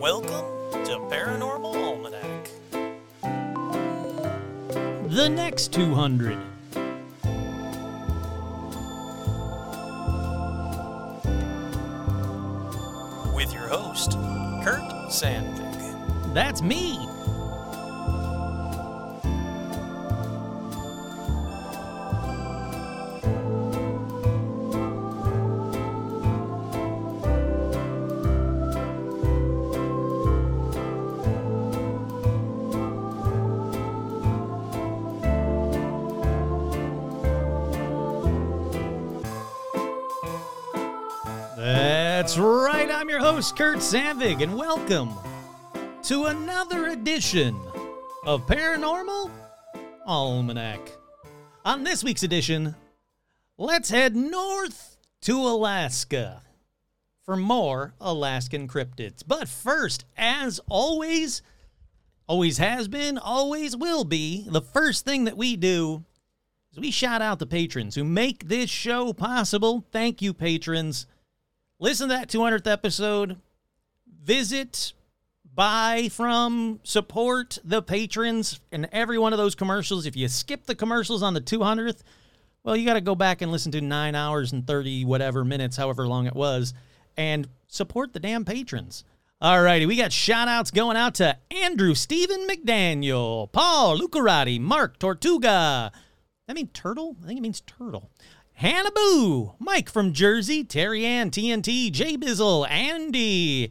Welcome to Paranormal Almanac. The next 200. With your host, Kurt Sandvik. That's me. Host, Kurt Sandvik, and welcome to another edition of Paranormal Almanac. On this week's edition, let's head north to Alaska for more Alaskan cryptids. But first, as always, always has been, always will be, the first thing that we do is we shout out the patrons who make this show possible. Thank you, patrons. Listen to that 200th episode. Visit, buy from, support the patrons in every one of those commercials. If you skip the commercials on the 200th, well, you got to go back and listen to nine hours and 30 whatever minutes, however long it was, and support the damn patrons. All righty, we got shout outs going out to Andrew Stephen McDaniel, Paul Lucarati, Mark Tortuga. That mean turtle? I think it means turtle. Hannah Boo, Mike from Jersey, Terry Ann, TNT, Jay Bizzle, Andy,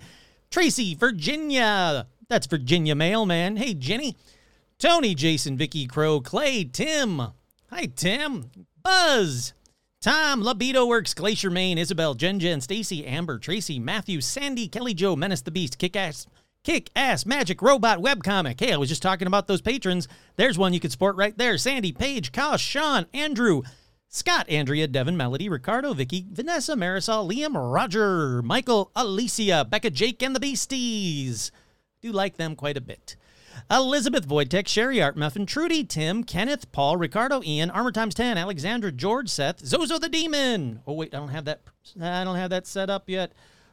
Tracy, Virginia. That's Virginia Mailman. Hey, Jenny. Tony, Jason, Vicky, Crow, Clay, Tim. Hi, Tim. Buzz. Tom, Libido Works, Glacier Maine, Isabel, Jen Jen, Stacy, Amber, Tracy, Matthew, Sandy, Kelly Joe, Menace the Beast, Kick Ass, Kick Ass Magic Robot Webcomic. Hey, I was just talking about those patrons. There's one you could support right there. Sandy, Paige, Kosh, Sean, Andrew, Scott, Andrea, Devin, Melody, Ricardo, Vicky, Vanessa, Marisol, Liam, Roger, Michael, Alicia, Becca, Jake, and the Beasties. Do like them quite a bit. Elizabeth Voitek, Sherry Art Muffin, Trudy, Tim, Kenneth, Paul, Ricardo, Ian, Armor Times 10, Alexandra, George, Seth, Zozo the Demon. Oh wait, I don't have that I don't have that set up yet.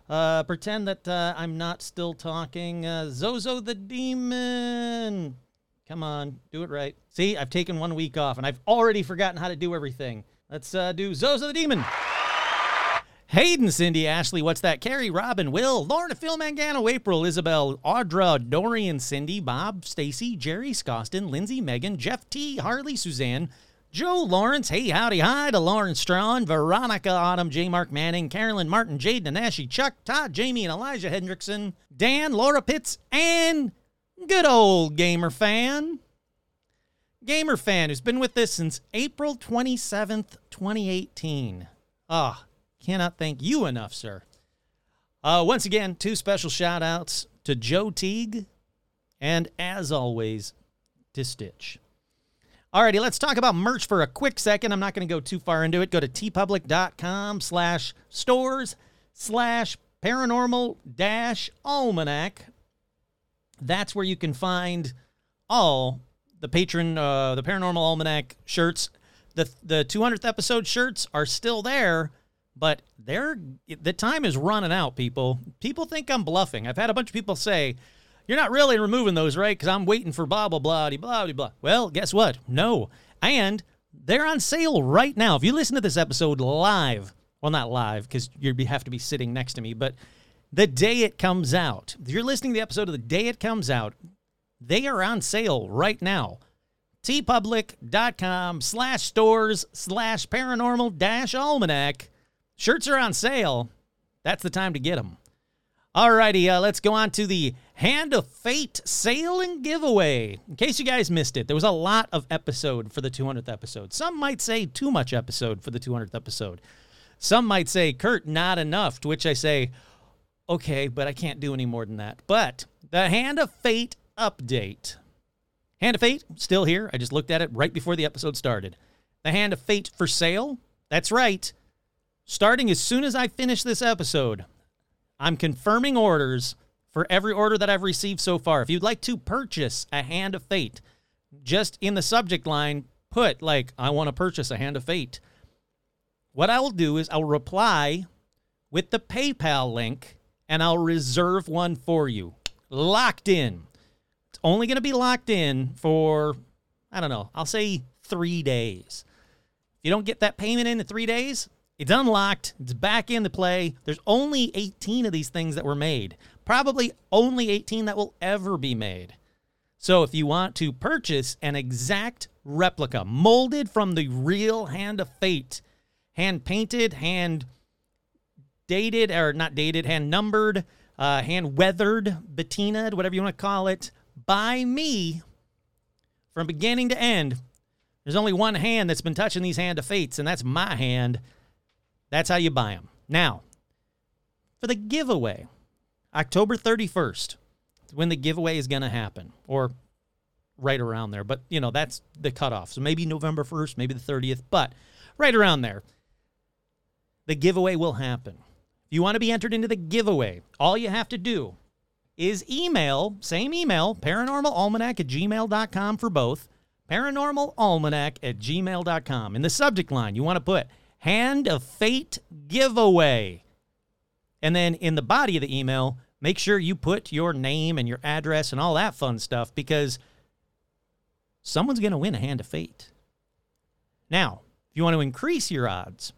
Uh, pretend that uh, I'm not still talking. Uh, Zozo the Demon. Come on, do it right. See, I've taken one week off and I've already forgotten how to do everything. Let's uh, do Zozo the Demon. Hayden, Cindy, Ashley, what's that? Carrie, Robin, Will, Lorna, Phil Mangano, April, Isabel, Audra, Dorian, Cindy, Bob, Stacy, Jerry, Scoston, Lindsay, Megan, Jeff T, Harley, Suzanne, Joe Lawrence, hey howdy hi to Lauren Strawn, Veronica Autumn, J. Mark Manning, Carolyn Martin, Jade Nanashi, Chuck, Todd, Jamie, and Elijah Hendrickson, Dan, Laura Pitts, and good old gamer fan. Gamer fan who's been with us since April 27th, 2018. Ah, cannot thank you enough, sir. Uh, once again, two special shout outs to Joe Teague and, as always, to Stitch. Alrighty, let's talk about merch for a quick second. I'm not going to go too far into it. Go to teepublic.com slash stores slash paranormal dash almanac. That's where you can find all the patron, uh, the paranormal almanac shirts. The the 200th episode shirts are still there, but they're the time is running out. People, people think I'm bluffing. I've had a bunch of people say, "You're not really removing those, right?" Because I'm waiting for blah blah blah blah blah blah. Well, guess what? No, and they're on sale right now. If you listen to this episode live, well, not live because you have to be sitting next to me, but the day it comes out, if you're listening to the episode of the day it comes out, they are on sale right now. teepublic.com slash stores slash paranormal dash almanac. Shirts are on sale. That's the time to get them. Alrighty, uh, let's go on to the Hand of Fate sale and giveaway. In case you guys missed it, there was a lot of episode for the 200th episode. Some might say too much episode for the 200th episode. Some might say, Kurt, not enough, to which I say, okay, but I can't do any more than that. But the Hand of Fate update. Hand of Fate, still here. I just looked at it right before the episode started. The Hand of Fate for sale. That's right. Starting as soon as I finish this episode, I'm confirming orders for every order that I've received so far. If you'd like to purchase a Hand of Fate, just in the subject line, put like I want to purchase a hand of fate, what I will do is I'll reply with the PayPal link and I'll reserve one for you. Locked in. It's only going to be locked in for I don't know. I'll say 3 days. If you don't get that payment in in 3 days, it's unlocked. It's back into play. There's only 18 of these things that were made. Probably only 18 that will ever be made. So if you want to purchase an exact replica molded from the real Hand of Fate, hand painted, hand dated, or not dated, hand numbered, uh, hand weathered, patinaed, whatever you want to call it, by me from beginning to end. There's only one hand that's been touching these Hand of Fates, and that's my hand. That's how you buy them. Now, for the giveaway, October 31st, when the giveaway is going to happen, or right around there. But, you know, that's the cutoff. So maybe November 1st, maybe the 30th, but right around there. The giveaway will happen. You want to be entered into the giveaway, all you have to do is email, same email, paranormalalmanac at gmail.com for both, paranormalalmanac at gmail.com. In the subject line, you want to put Hand of Fate Giveaway. And then in the body of the email, make sure you put your name and your address and all that fun stuff because someone's going to win a Hand of Fate. Now, if you want to increase your odds,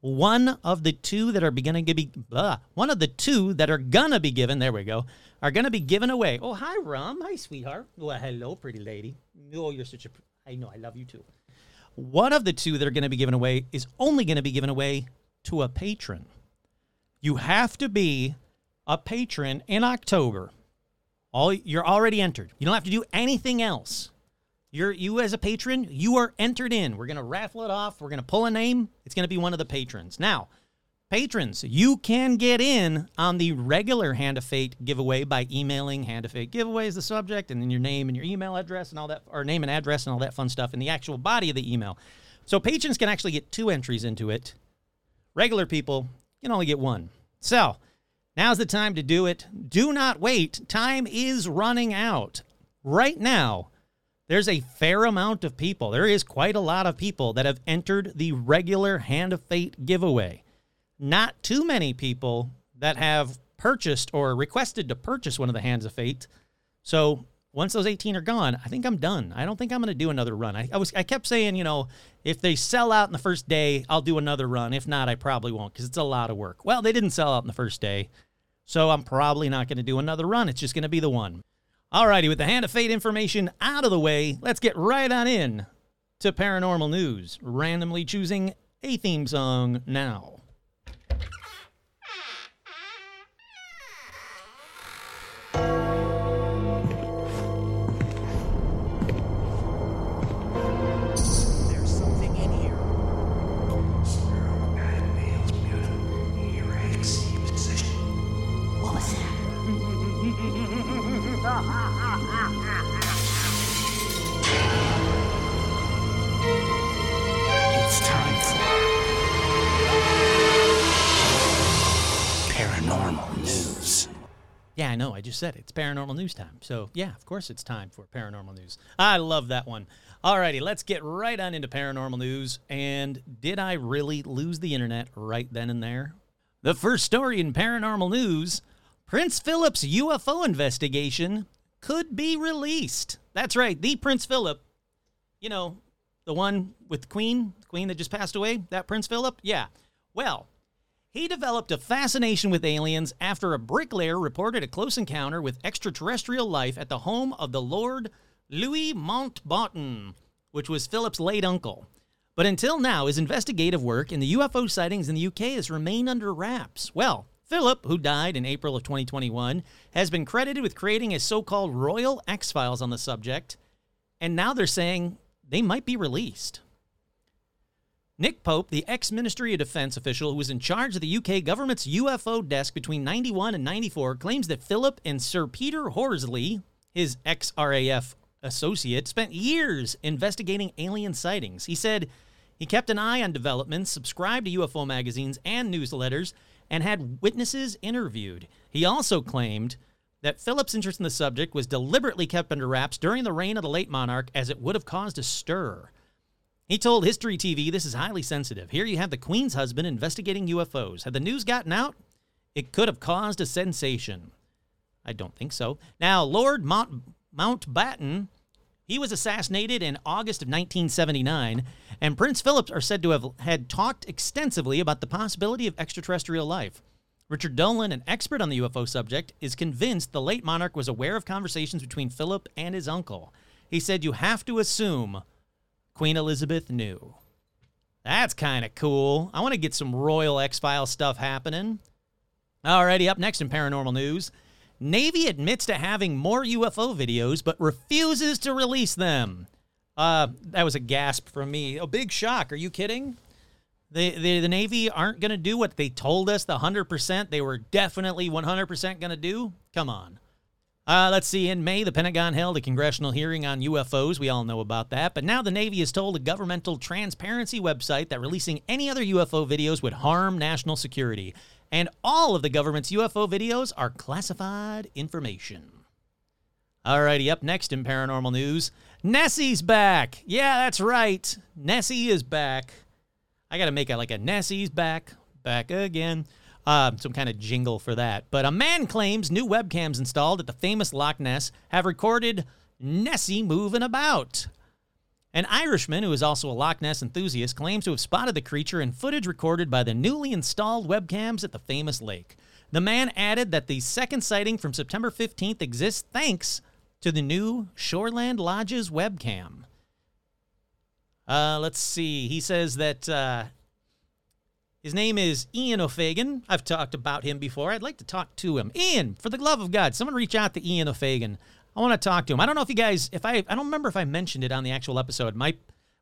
one of the two that are beginning to be blah, one of the two that are gonna be given there we go are gonna be given away. Oh hi rum. Hi sweetheart. Well hello pretty lady. Oh you're such a i know i love you too. One of the two that are gonna be given away is only gonna be given away to a patron. You have to be a patron in october. All you're already entered. You don't have to do anything else you're you as a patron, you are entered in. We're gonna raffle it off. We're gonna pull a name. It's gonna be one of the patrons. Now, patrons, you can get in on the regular Hand of Fate giveaway by emailing Hand of Fate giveaway as the subject, and then your name and your email address and all that, or name and address and all that fun stuff in the actual body of the email. So patrons can actually get two entries into it. Regular people can only get one. So now's the time to do it. Do not wait. Time is running out. Right now, there's a fair amount of people. There is quite a lot of people that have entered the regular Hand of Fate giveaway. Not too many people that have purchased or requested to purchase one of the Hands of Fate. So once those 18 are gone, I think I'm done. I don't think I'm going to do another run. I, I, was I kept saying, you know, if they sell out in the first day, I'll do another run. If not, I probably won't because it's a lot of work. Well, they didn't sell out in the first day, so I'm probably not going to do another run. It's just going to be the one. Alrighty, with the Hand of Fate information out of the way, let's get right on in to paranormal news, randomly choosing a theme song now. Yeah, I know. I just said it. It's paranormal news time. So, yeah, of course it's time for paranormal news. I love that one. Alrighty, let's get right on into paranormal news. And did I really lose the internet right then and there? The first story in paranormal news Prince Philip's UFO investigation could be released. That's right, the Prince Philip. You know, the one with the Queen, the Queen that just passed away, that Prince Philip? Yeah. Well, he developed a fascination with aliens after a bricklayer reported a close encounter with extraterrestrial life at the home of the Lord Louis Mountbatten, which was Philip's late uncle. But until now, his investigative work in the UFO sightings in the UK has remained under wraps. Well, Philip, who died in April of 2021, has been credited with creating a so called Royal X Files on the subject, and now they're saying they might be released. Nick Pope, the ex Ministry of Defense official who was in charge of the UK government's UFO desk between 91 and 94, claims that Philip and Sir Peter Horsley, his ex RAF associate, spent years investigating alien sightings. He said he kept an eye on developments, subscribed to UFO magazines and newsletters, and had witnesses interviewed. He also claimed that Philip's interest in the subject was deliberately kept under wraps during the reign of the late monarch as it would have caused a stir. He told History TV this is highly sensitive. Here you have the Queen's husband investigating UFOs. Had the news gotten out, it could have caused a sensation. I don't think so. Now, Lord Mount, Mountbatten, he was assassinated in August of 1979, and Prince Philip are said to have had talked extensively about the possibility of extraterrestrial life. Richard Dolan, an expert on the UFO subject, is convinced the late monarch was aware of conversations between Philip and his uncle. He said you have to assume Queen Elizabeth knew. That's kind of cool. I want to get some Royal X File stuff happening. Alrighty, up next in paranormal news. Navy admits to having more UFO videos but refuses to release them. Uh, that was a gasp from me. A big shock. Are you kidding? The, the, the Navy aren't going to do what they told us the 100% they were definitely 100% going to do? Come on. Uh, let's see. In May, the Pentagon held a congressional hearing on UFOs. We all know about that. But now the Navy has told a governmental transparency website that releasing any other UFO videos would harm national security. And all of the government's UFO videos are classified information. Alrighty, up next in paranormal news Nessie's back. Yeah, that's right. Nessie is back. I got to make it like a Nessie's back, back again. Uh, some kind of jingle for that. But a man claims new webcams installed at the famous Loch Ness have recorded Nessie moving about. An Irishman who is also a Loch Ness enthusiast claims to have spotted the creature in footage recorded by the newly installed webcams at the famous lake. The man added that the second sighting from September 15th exists thanks to the new Shoreland Lodges webcam. Uh, let's see. He says that uh, his name is Ian O'Fagan. I've talked about him before. I'd like to talk to him. Ian, for the love of God, someone reach out to Ian O'Fagan. I want to talk to him. I don't know if you guys, if I, I don't remember if I mentioned it on the actual episode. My,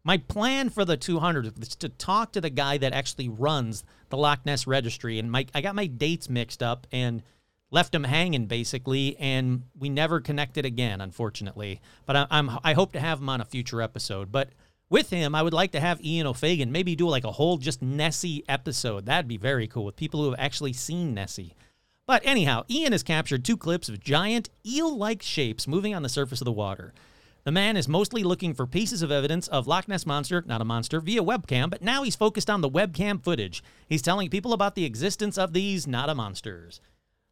my plan for the 200 is to talk to the guy that actually runs the Loch Ness Registry, and my, I got my dates mixed up and left him hanging basically, and we never connected again, unfortunately. But I, I'm, I hope to have him on a future episode. But with him, I would like to have Ian O'Fagan maybe do like a whole just Nessie episode. That'd be very cool with people who have actually seen Nessie. But anyhow, Ian has captured two clips of giant eel like shapes moving on the surface of the water. The man is mostly looking for pieces of evidence of Loch Ness Monster, not a monster, via webcam, but now he's focused on the webcam footage. He's telling people about the existence of these not a monsters.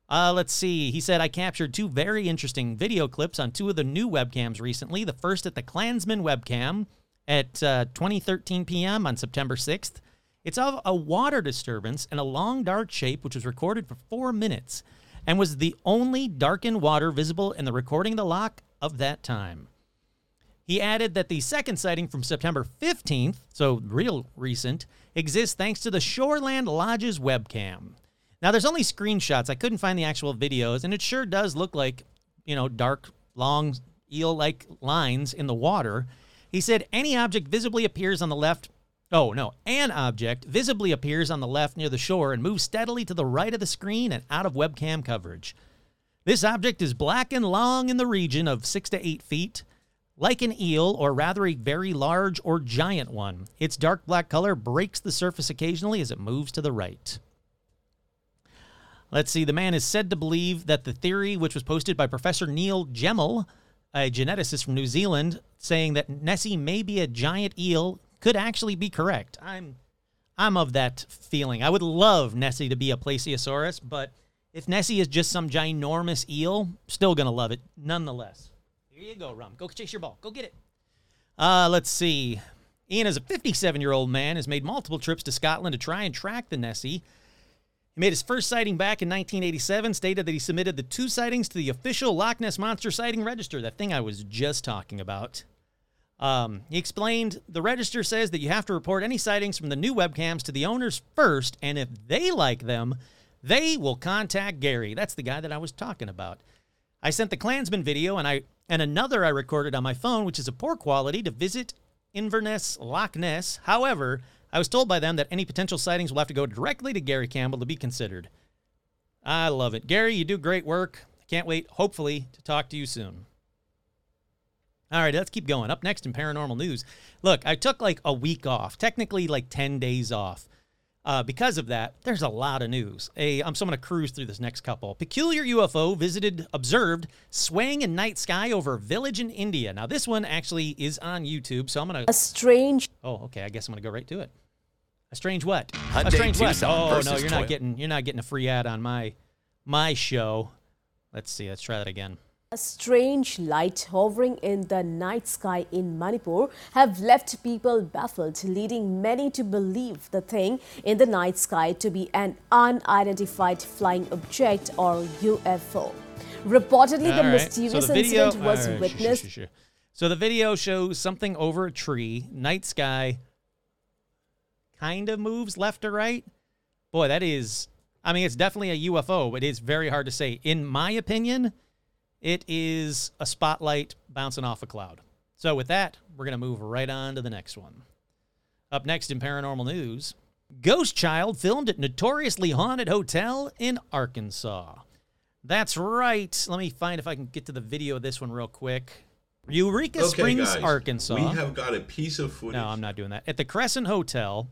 Uh, let's see. He said, I captured two very interesting video clips on two of the new webcams recently. The first at the Clansman webcam, at uh, 2013 p.m. on September 6th. It's of a water disturbance in a long dark shape, which was recorded for four minutes and was the only darkened water visible in the recording of the lock of that time. He added that the second sighting from September 15th, so real recent, exists thanks to the Shoreland Lodges webcam. Now, there's only screenshots. I couldn't find the actual videos, and it sure does look like, you know, dark, long, eel like lines in the water. He said any object visibly appears on the left. Oh, no. An object visibly appears on the left near the shore and moves steadily to the right of the screen and out of webcam coverage. This object is black and long in the region of six to eight feet, like an eel, or rather a very large or giant one. Its dark black color breaks the surface occasionally as it moves to the right. Let's see, the man is said to believe that the theory, which was posted by Professor Neil Gemmell, a geneticist from New Zealand, saying that Nessie may be a giant eel could actually be correct. I'm I'm of that feeling. I would love Nessie to be a plesiosaurus, but if Nessie is just some ginormous eel, still gonna love it nonetheless. Here you go, Rum. Go chase your ball. Go get it. Uh, let's see. Ian, as a 57 year old man, has made multiple trips to Scotland to try and track the Nessie. He made his first sighting back in 1987, stated that he submitted the two sightings to the official Loch Ness Monster Sighting Register, that thing I was just talking about. Um, he explained the register says that you have to report any sightings from the new webcams to the owners first, and if they like them, they will contact Gary. That's the guy that I was talking about. I sent the Clansman video and I and another I recorded on my phone, which is a poor quality, to visit Inverness Loch Ness. However, I was told by them that any potential sightings will have to go directly to Gary Campbell to be considered. I love it. Gary, you do great work. I can't wait, hopefully, to talk to you soon. All right, let's keep going. Up next in paranormal news. Look, I took like a week off, technically like 10 days off. Uh, because of that, there's a lot of news. A, I'm so I'm going to cruise through this next couple. Peculiar UFO visited, observed, swaying in night sky over village in India. Now, this one actually is on YouTube, so I'm going to. A strange Oh, okay. I guess I'm going to go right to it. A strange what? a Hyundai strange what? Oh no, you're not Toyota. getting you're not getting a free ad on my my show. Let's see. Let's try that again. A strange light hovering in the night sky in Manipur have left people baffled, leading many to believe the thing in the night sky to be an unidentified flying object or UFO. Reportedly, the All right. mysterious so the video, incident was all right, sh- sh- witnessed. sh- sh- So the video shows something over a tree, night sky, kind of moves left or right. Boy, that is. I mean, it's definitely a UFO, but it's very hard to say. In my opinion, it is a spotlight bouncing off a cloud. So with that, we're gonna move right on to the next one. Up next in paranormal news, Ghost Child filmed at notoriously haunted hotel in Arkansas. That's right. Let me find if I can get to the video of this one real quick. Eureka Okay, Springs, guys, Arkansas. We have got a piece of footage. No, I'm not doing that. At the Crescent Hotel,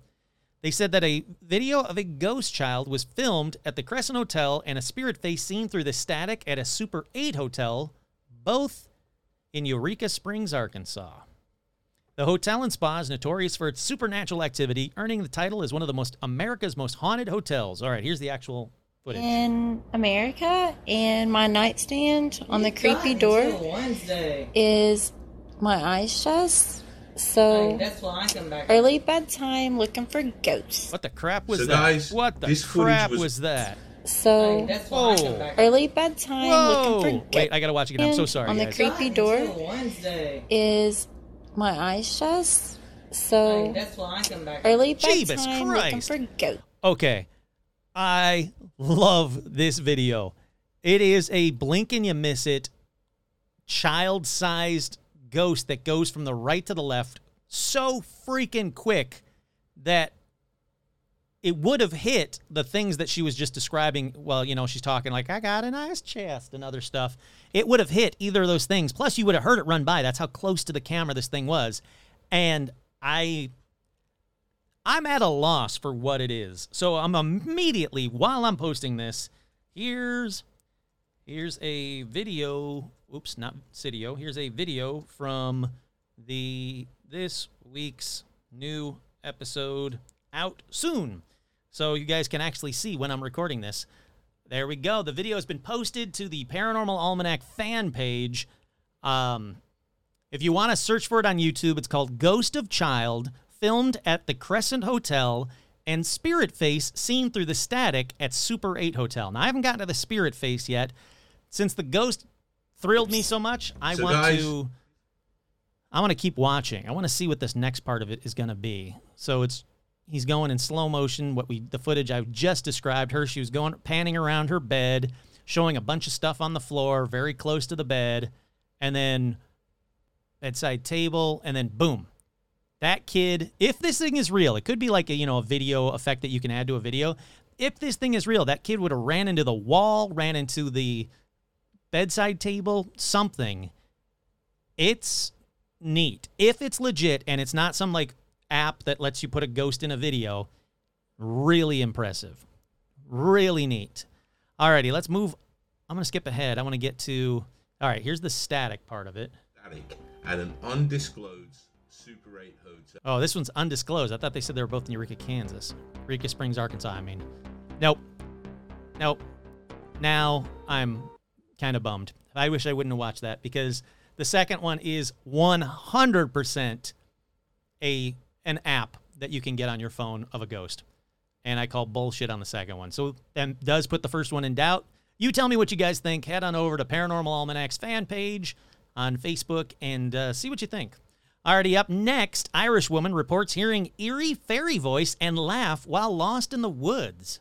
they said that a video of a ghost child was filmed at the Crescent Hotel and a spirit face seen through the static at a Super 8 hotel, both in Eureka Springs, Arkansas. The hotel and spa is notorious for its supernatural activity, earning the title as one of the most America's most haunted hotels. All right, here's the actual footage. in America, and my nightstand on the creepy door is my eyes shut. So That's why I come back. early bedtime, looking for ghosts. What the crap was So, that? guys, what the this crap was, was- that? So That's why I come Whoa. back. early bedtime, looking for Whoa! ghosts. Wait, I gotta watch it again. I'm so sorry. On the guys. creepy door is my eyes shut. So That's why I come back. early Jeebus bedtime, looking Christ. for ghosts. Okay. I love this video. It is a blink and you miss it child sized ghost that goes from the right to the left so freaking quick that it would have hit the things that she was just describing. Well, you know, she's talking like, I got a nice chest and other stuff. It would have hit either of those things. Plus, you would have heard it run by. That's how close to the camera this thing was. And I I'm at a loss for what it is. So I'm immediately while I'm posting this, here's here's a video. Oops, not video. Here's a video from the this week's new episode out soon. So you guys can actually see when I'm recording this. There we go. The video has been posted to the Paranormal Almanac fan page. Um, if you want to search for it on YouTube, it's called Ghost of Child, filmed at the Crescent Hotel, and Spirit Face seen through the static at Super 8 Hotel. Now, I haven't gotten to the Spirit Face yet. Since the ghost thrilled me so much, I So, want guys- to. I want to keep watching. I want to see what this next part of it is going to be. So it's he's going in slow motion. What we the footage I just described her. She was going panning around her bed, showing a bunch of stuff on the floor, very close to the bed, and then bedside table, and then boom. That kid, if this thing is real, it could be like a you know a video effect that you can add to a video. If this thing is real, that kid would have ran into the wall, ran into the bedside table, something. It's neat. If it's legit and it's not some like app that lets you put a ghost in a video, really impressive. Really neat. Alrighty, let's move. I'm gonna skip ahead. I want to get to. All right, here's the static part of it. static at an undisclosed Super 8 hotel. Oh, this one's undisclosed. I thought they said they were both in Eureka, Kansas. Eureka Springs, Arkansas, I mean. Nope. Nope. Now I'm kind of bummed. I wish I wouldn't have watched that because the second one is 100% a an app that you can get on your phone of a ghost. And I call bullshit on the second one. So that does put the first one in doubt. You tell me what you guys think. Head on over to Paranormal Almanac's fan page on Facebook and uh, see what you think. Already up next, Irish woman reports hearing eerie fairy voice and laugh while lost in the woods.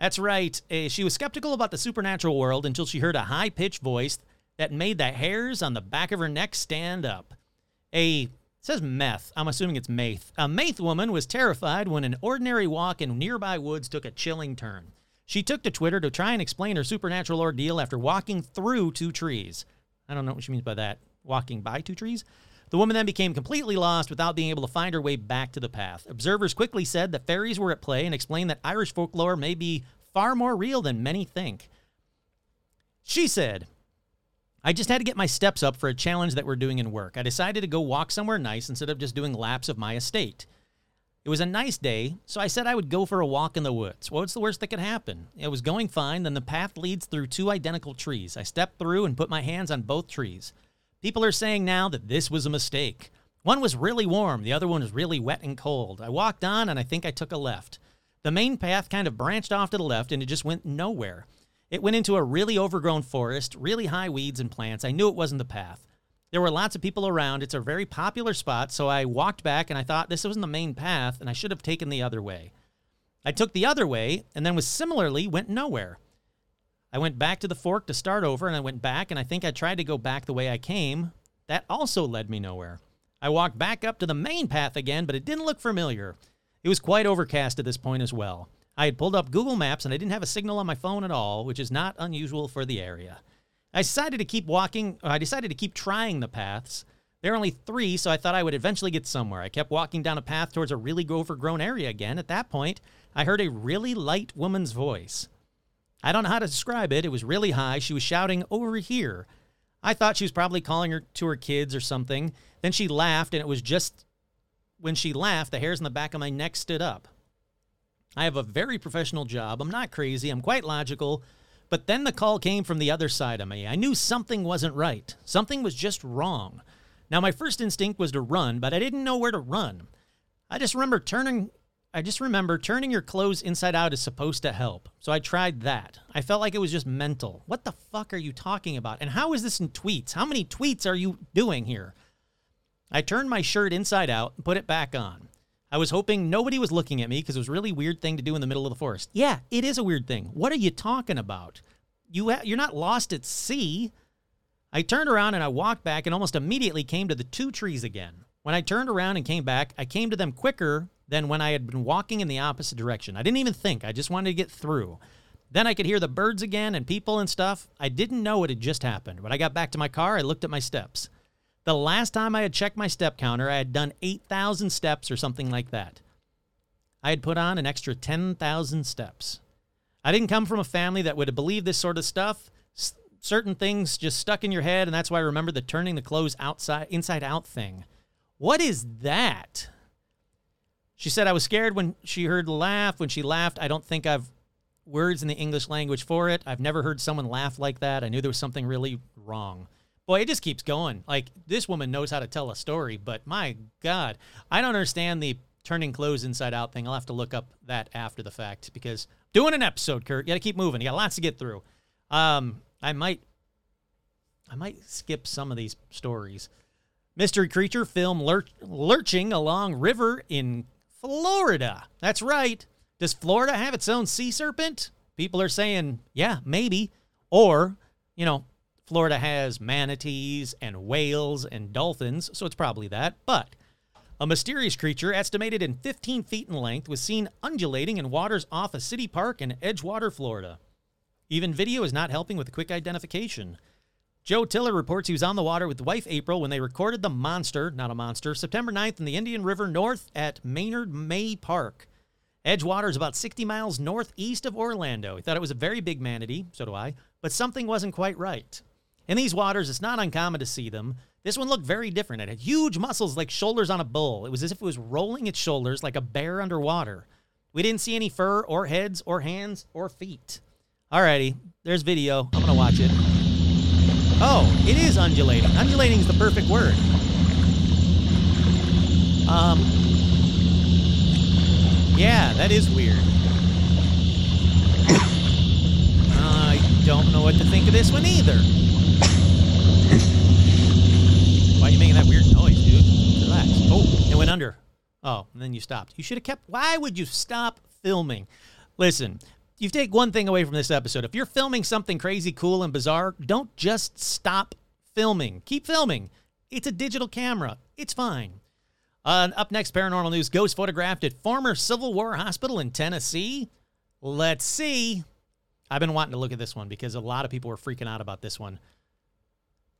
That's right. Uh, she was skeptical about the supernatural world until she heard a high pitched voice that made the hairs on the back of her neck stand up. A says meth. I'm assuming it's Meath. A Meath woman was terrified when an ordinary walk in nearby woods took a chilling turn. She took to Twitter to try and explain her supernatural ordeal after walking through two trees. I don't know what she means by that. Walking by two trees? The woman then became completely lost without being able to find her way back to the path. Observers quickly said that fairies were at play and explained that Irish folklore may be far more real than many think. She said, I just had to get my steps up for a challenge that we're doing in work. I decided to go walk somewhere nice instead of just doing laps of my estate. It was a nice day, so I said I would go for a walk in the woods. What's the worst that could happen? It was going fine, then the path leads through two identical trees. I stepped through and put my hands on both trees. People are saying now that this was a mistake. One was really warm, the other one was really wet and cold. I walked on and I think I took a left. The main path kind of branched off to the left and it just went nowhere. It went into a really overgrown forest, really high weeds and plants. I knew it wasn't the path. There were lots of people around. It's a very popular spot, so I walked back and I thought this wasn't the main path and I should have taken the other way. I took the other way and then was similarly went nowhere. I went back to the fork to start over and I went back and I think I tried to go back the way I came. That also led me nowhere. I walked back up to the main path again, but it didn't look familiar. It was quite overcast at this point as well. I had pulled up Google Maps and I didn't have a signal on my phone at all, which is not unusual for the area. I decided to keep walking, I decided to keep trying the paths. There are only three, so I thought I would eventually get somewhere. I kept walking down a path towards a really overgrown area again. At that point, I heard a really light woman's voice. I don't know how to describe it. It was really high. She was shouting, Over here. I thought she was probably calling her to her kids or something. Then she laughed, and it was just when she laughed, the hairs on the back of my neck stood up. I have a very professional job. I'm not crazy. I'm quite logical. But then the call came from the other side of me. I knew something wasn't right. Something was just wrong. Now, my first instinct was to run, but I didn't know where to run. I just remember turning. I just remember turning your clothes inside out is supposed to help. So I tried that. I felt like it was just mental. What the fuck are you talking about? And how is this in tweets? How many tweets are you doing here? I turned my shirt inside out and put it back on. I was hoping nobody was looking at me because it was a really weird thing to do in the middle of the forest. Yeah, it is a weird thing. What are you talking about? You ha- you're not lost at sea. I turned around and I walked back and almost immediately came to the two trees again. When I turned around and came back, I came to them quicker than when I had been walking in the opposite direction. I didn't even think. I just wanted to get through. Then I could hear the birds again and people and stuff. I didn't know what had just happened. When I got back to my car, I looked at my steps. The last time I had checked my step counter, I had done 8,000 steps or something like that. I had put on an extra 10,000 steps. I didn't come from a family that would have believed this sort of stuff. S- certain things just stuck in your head, and that's why I remember the turning the clothes outside inside out thing. What is that? She said I was scared when she heard the laugh. When she laughed, I don't think I've words in the English language for it. I've never heard someone laugh like that. I knew there was something really wrong. Boy, it just keeps going. Like this woman knows how to tell a story, but my God, I don't understand the turning clothes inside out thing. I'll have to look up that after the fact because doing an episode, Kurt, you got to keep moving. You got lots to get through. Um, I might, I might skip some of these stories. Mystery creature film lurch, lurching along river in Florida. That's right. Does Florida have its own sea serpent? People are saying, yeah, maybe. Or, you know, Florida has manatees and whales and dolphins, so it's probably that. But a mysterious creature estimated in 15 feet in length was seen undulating in waters off a city park in Edgewater, Florida. Even video is not helping with the quick identification. Joe Tiller reports he was on the water with wife April when they recorded the monster, not a monster, September 9th in the Indian River North at Menard May Park. Edgewater is about 60 miles northeast of Orlando. He thought it was a very big manatee, so do I, but something wasn't quite right. In these waters, it's not uncommon to see them. This one looked very different. It had huge muscles like shoulders on a bull. It was as if it was rolling its shoulders like a bear underwater. We didn't see any fur or heads or hands or feet. Alrighty, there's video. I'm gonna watch it. Oh, it is undulating. Undulating is the perfect word. Um, yeah, that is weird. I don't know what to think of this one either. Why are you making that weird noise, dude? Relax. Oh, it went under. Oh, and then you stopped. You should have kept. Why would you stop filming? Listen, you take one thing away from this episode. If you're filming something crazy, cool, and bizarre, don't just stop filming. Keep filming. It's a digital camera. It's fine. Uh, up next, paranormal news. Ghost photographed at former Civil War hospital in Tennessee. Let's see. I've been wanting to look at this one because a lot of people were freaking out about this one.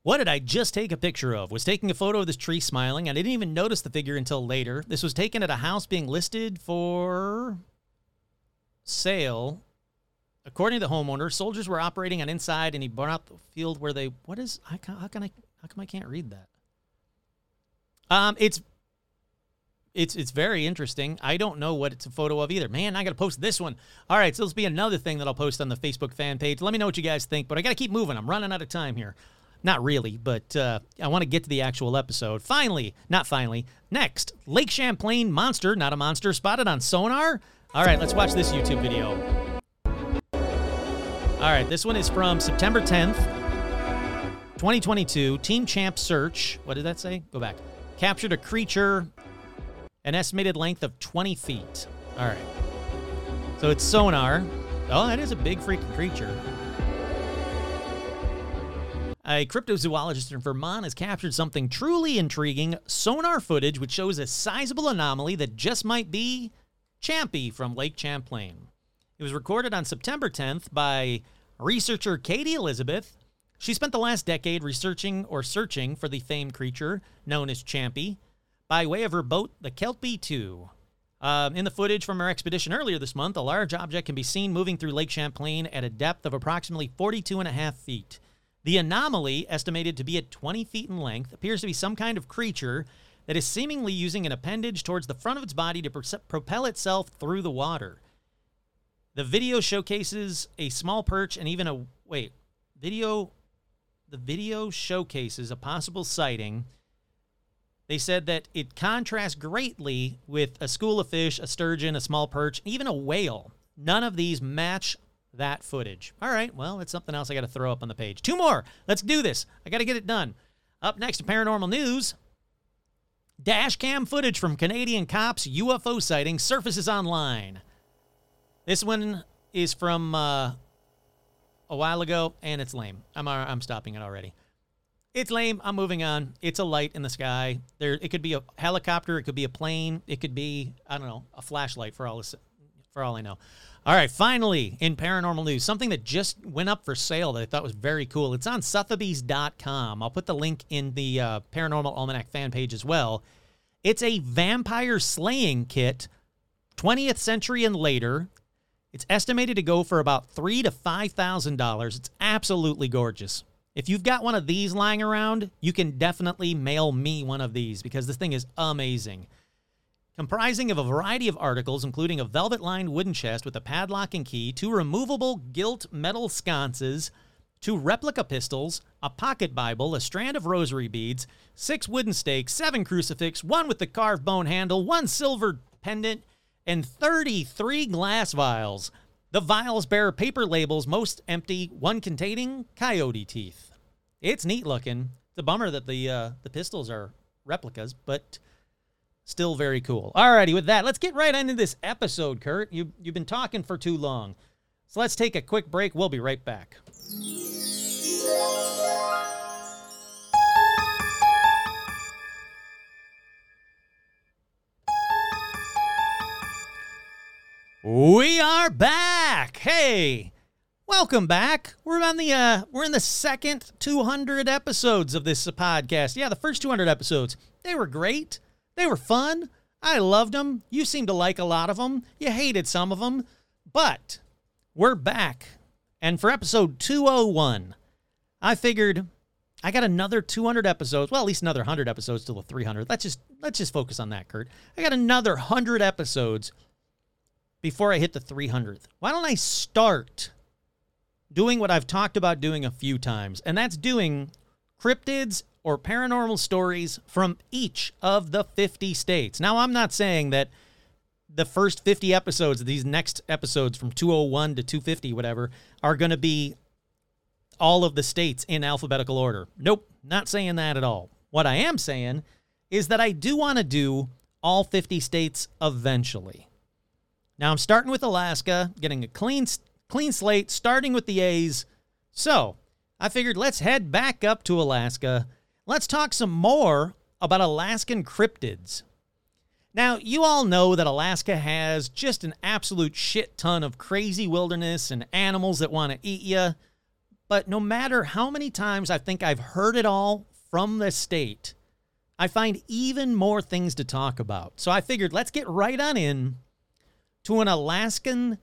What did I just take a picture of? Was taking a photo of this tree smiling. I didn't even notice the figure until later. This was taken at a house being listed for sale. According to the homeowner, soldiers were operating on inside, and he brought out the field where they. What is? I ca- how can I? How come I can't read that? Um, it's it's it's very interesting. I don't know what it's a photo of either. Man, I got to post this one. All right, so this will be another thing that I'll post on the Facebook fan page. Let me know what you guys think, but I got to keep moving. I'm running out of time here. Not really, but uh, I want to get to the actual episode. Finally, not finally. Next, Lake Champlain monster, not a monster, spotted on sonar. All right, let's watch this YouTube video. All right, this one is from September 10th, 2022. Team Champ Search. What did that say? Go back. Captured a creature an estimated length of 20 feet. All right. So it's sonar. Oh, that is a big freaking creature. A cryptozoologist in Vermont has captured something truly intriguing sonar footage which shows a sizable anomaly that just might be Champy from Lake Champlain. It was recorded on September 10th by researcher Katie Elizabeth. She spent the last decade researching or searching for the famed creature known as Champy by way of her boat, the Kelpie 2. Um, in the footage from her expedition earlier this month, a large object can be seen moving through Lake Champlain at a depth of approximately 42 and a half feet. The anomaly, estimated to be at 20 feet in length, appears to be some kind of creature that is seemingly using an appendage towards the front of its body to pro- propel itself through the water. The video showcases a small perch and even a wait, video the video showcases a possible sighting. They said that it contrasts greatly with a school of fish, a sturgeon, a small perch, even a whale. None of these match that footage. All right, well, it's something else I got to throw up on the page. Two more. Let's do this. I got to get it done. Up next, paranormal news. Dash cam footage from Canadian cops UFO sighting surfaces online. This one is from uh, a while ago, and it's lame. I'm uh, I'm stopping it already. It's lame. I'm moving on. It's a light in the sky. There, it could be a helicopter. It could be a plane. It could be I don't know a flashlight for all this, for all I know. All right, finally in paranormal news, something that just went up for sale that I thought was very cool. It's on Sotheby's.com. I'll put the link in the uh, Paranormal Almanac fan page as well. It's a vampire slaying kit, 20th century and later. It's estimated to go for about three to five thousand dollars. It's absolutely gorgeous. If you've got one of these lying around, you can definitely mail me one of these because this thing is amazing. Comprising of a variety of articles, including a velvet lined wooden chest with a padlock and key, two removable gilt metal sconces, two replica pistols, a pocket Bible, a strand of rosary beads, six wooden stakes, seven crucifix, one with the carved bone handle, one silver pendant, and 33 glass vials. The vials bear paper labels, most empty, one containing coyote teeth. It's neat looking. It's a bummer that the uh, the pistols are replicas, but still very cool. Alrighty, with that, let's get right into this episode, Kurt. You you've been talking for too long. So let's take a quick break. We'll be right back. We are back. Hey, welcome back. We're on the uh we're in the second 200 episodes of this podcast. Yeah, the first 200 episodes. They were great. They were fun. I loved them. You seemed to like a lot of them. You hated some of them. But we're back. And for episode 201, I figured I got another 200 episodes. Well, at least another 100 episodes till the 300. Let's just let's just focus on that, Kurt. I got another 100 episodes before I hit the 300th. Why don't I start doing what I've talked about doing a few times, and that's doing cryptids or paranormal stories from each of the 50 states. Now, I'm not saying that the first 50 episodes, these next episodes from 201 to 250, whatever, are going to be all of the states in alphabetical order. Nope, not saying that at all. What I am saying is that I do want to do all 50 states eventually. Now I'm starting with Alaska, getting a clean clean slate, starting with the A's. So, I figured let's head back up to Alaska. Let's talk some more about Alaskan cryptids. Now, you all know that Alaska has just an absolute shit ton of crazy wilderness and animals that want to eat you. But no matter how many times I think I've heard it all from the state, I find even more things to talk about. So I figured let's get right on in to an Alaskan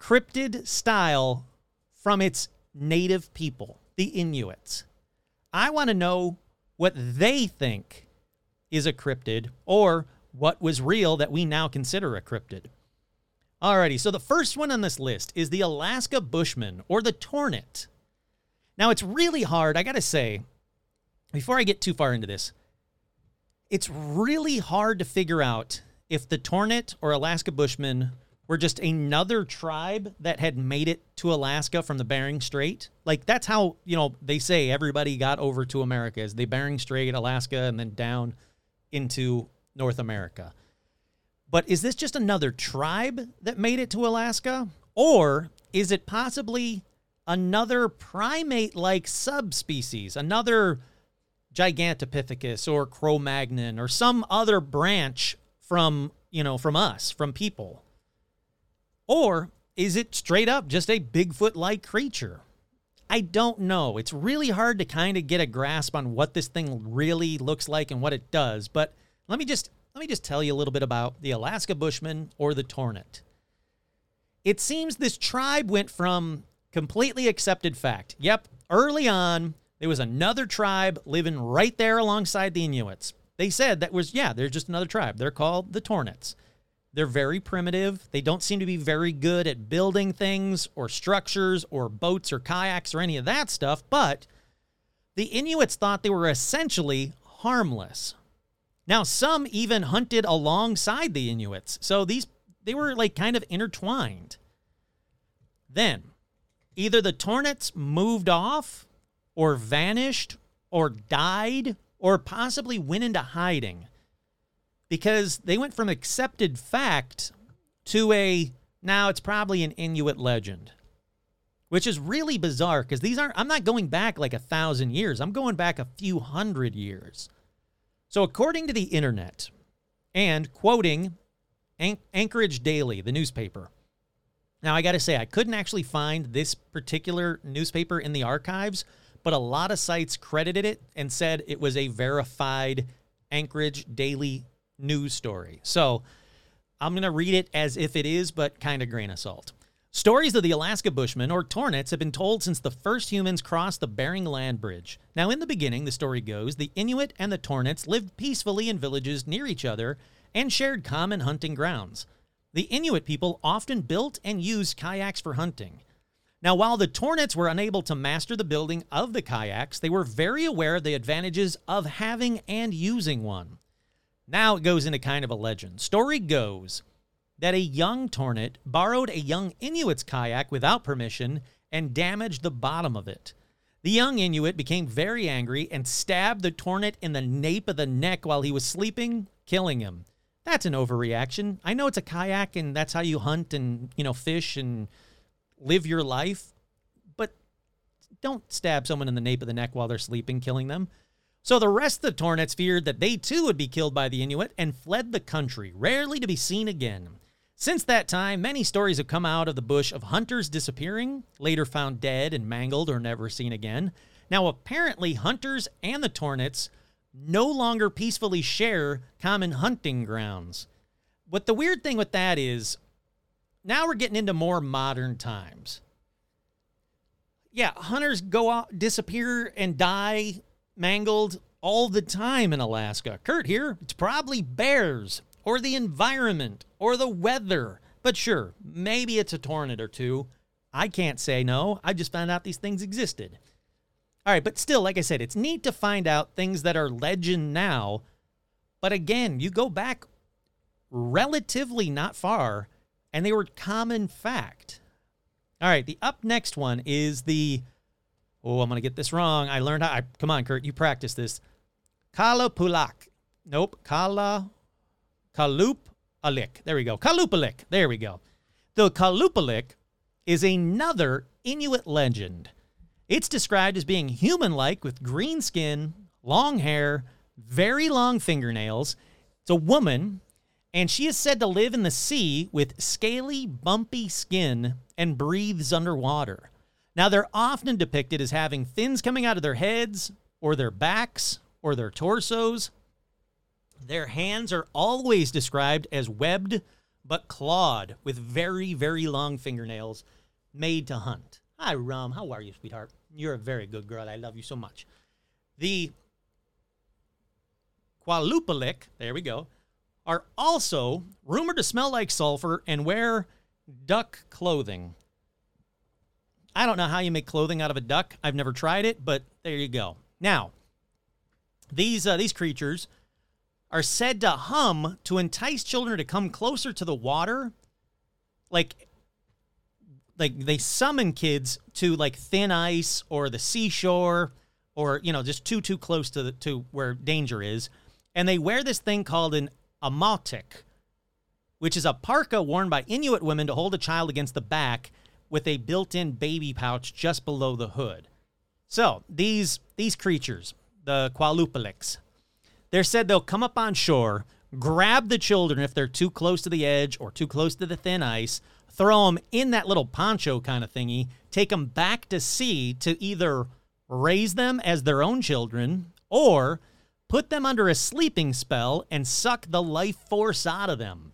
cryptid style from its native people, the Inuits. I want to know what they think is a cryptid or what was real that we now consider a cryptid. Alrighty, so the first one on this list is the Alaska Bushman or the Tornit. Now it's really hard, I gotta say, before I get too far into this, it's really hard to figure out if the Tornit or Alaska Bushman were just another tribe that had made it to Alaska from the Bering Strait. Like that's how, you know, they say everybody got over to America is the Bering Strait, Alaska, and then down into North America. But is this just another tribe that made it to Alaska? Or is it possibly another primate like subspecies, another Gigantopithecus or Cro Magnon or some other branch from, you know, from us, from people? Or is it straight up just a Bigfoot like creature? I don't know. It's really hard to kind of get a grasp on what this thing really looks like and what it does, but let me just let me just tell you a little bit about the Alaska Bushman or the Tornet. It seems this tribe went from completely accepted fact. Yep, early on, there was another tribe living right there alongside the Inuits. They said that was, yeah, they're just another tribe. They're called the Tornits. They're very primitive. They don't seem to be very good at building things or structures or boats or kayaks or any of that stuff, but the Inuits thought they were essentially harmless. Now, some even hunted alongside the Inuits, so these they were like kind of intertwined. Then, either the Tornets moved off, or vanished, or died, or possibly went into hiding because they went from accepted fact to a now it's probably an Inuit legend, which is really bizarre because these aren't, I'm not going back like a thousand years, I'm going back a few hundred years. So, according to the internet, and quoting An- Anchorage Daily, the newspaper, now I got to say, I couldn't actually find this particular newspaper in the archives, but a lot of sites credited it and said it was a verified Anchorage Daily news story. So I'm going to read it as if it is, but kind of grain of salt. Stories of the Alaska Bushmen, or Tornets, have been told since the first humans crossed the Bering Land Bridge. Now, in the beginning, the story goes, the Inuit and the Tornets lived peacefully in villages near each other and shared common hunting grounds. The Inuit people often built and used kayaks for hunting. Now, while the Tornets were unable to master the building of the kayaks, they were very aware of the advantages of having and using one. Now it goes into kind of a legend. Story goes that a young Tornit borrowed a young Inuit's kayak without permission and damaged the bottom of it. The young Inuit became very angry and stabbed the Tornit in the nape of the neck while he was sleeping, killing him. That's an overreaction. I know it's a kayak and that's how you hunt and, you know, fish and live your life, but don't stab someone in the nape of the neck while they're sleeping, killing them. So the rest of the Tornets feared that they too would be killed by the Inuit and fled the country, rarely to be seen again. Since that time, many stories have come out of the bush of hunters disappearing, later found dead and mangled or never seen again. Now, apparently, hunters and the Tornets no longer peacefully share common hunting grounds. But the weird thing with that is, now we're getting into more modern times. Yeah, hunters go out, disappear, and die mangled all the time in Alaska. Kurt here, it's probably bears or the environment or the weather. But sure, maybe it's a tornado or two. I can't say no. I just found out these things existed. All right, but still, like I said, it's neat to find out things that are legend now. But again, you go back relatively not far, and they were common fact. All right, the up next one is the Oh, I'm going to get this wrong. I learned how. I, come on, Kurt, you practice this. Kalapulak. Nope. Kala. Kalupalik. There we go. Kalupalik. There we go. The Kalupalik is another Inuit legend. It's described as being human like with green skin, long hair, very long fingernails. It's a woman, and she is said to live in the sea with scaly, bumpy skin and breathes underwater. Now, they're often depicted as having fins coming out of their heads or their backs or their torsos. Their hands are always described as webbed but clawed with very, very long fingernails made to hunt. Hi, Rum. How are you, sweetheart? You're a very good girl. I love you so much. The Qalupalik, there we go, are also rumored to smell like sulfur and wear duck clothing. I don't know how you make clothing out of a duck. I've never tried it, but there you go. Now, these uh, these creatures are said to hum to entice children to come closer to the water. Like like they summon kids to like thin ice or the seashore or you know just too too close to the to where danger is and they wear this thing called an amautik which is a parka worn by inuit women to hold a child against the back with a built-in baby pouch just below the hood so these these creatures the qalupaliks they're said they'll come up on shore grab the children if they're too close to the edge or too close to the thin ice throw them in that little poncho kind of thingy, take them back to sea to either raise them as their own children or put them under a sleeping spell and suck the life force out of them.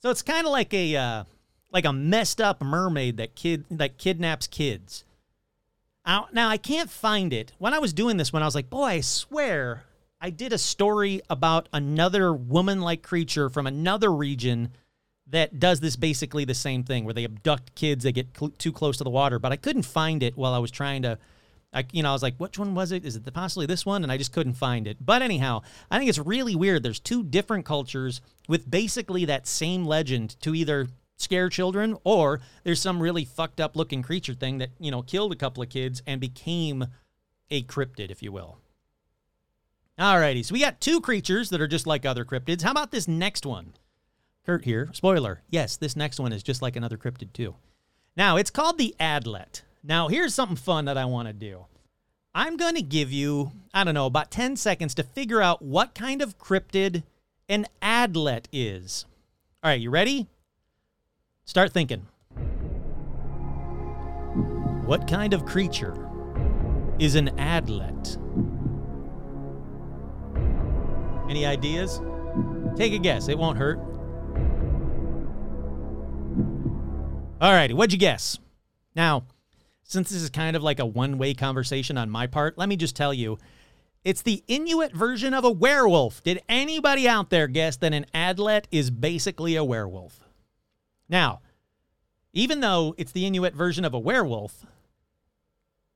So it's kind of like a uh, like a messed up mermaid that kid that kidnaps kids. Now, now I can't find it. When I was doing this, when I was like, boy, I swear I did a story about another woman-like creature from another region that does this basically the same thing where they abduct kids they get cl- too close to the water. But i couldn't find it while i was trying to I, you know i was like which one was it? Is it possibly this one? And i just couldn't find it. But anyhow i think it's really weird. There's two different cultures with basically that same legend to either scare children or there's some really fucked up looking creature thing that you know killed a couple of kids and became a cryptid if you will Alrighty, so we got two creatures that are just like other cryptids. How about this next one? Kurt here. Spoiler. Yes, this next one is just like another cryptid, too. Now, it's called the Adlet. Now, here's something fun that I want to do. I'm going to give you, I don't know, about 10 seconds to figure out what kind of cryptid an Adlet is. All right, you ready? Start thinking. What kind of creature is an Adlet? Any ideas? Take a guess. It won't hurt. All righty, what'd you guess? Now, since this is kind of like a one way conversation on my part, let me just tell you it's the Inuit version of a werewolf. Did anybody out there guess that an adlet is basically a werewolf? Now, even though it's the Inuit version of a werewolf,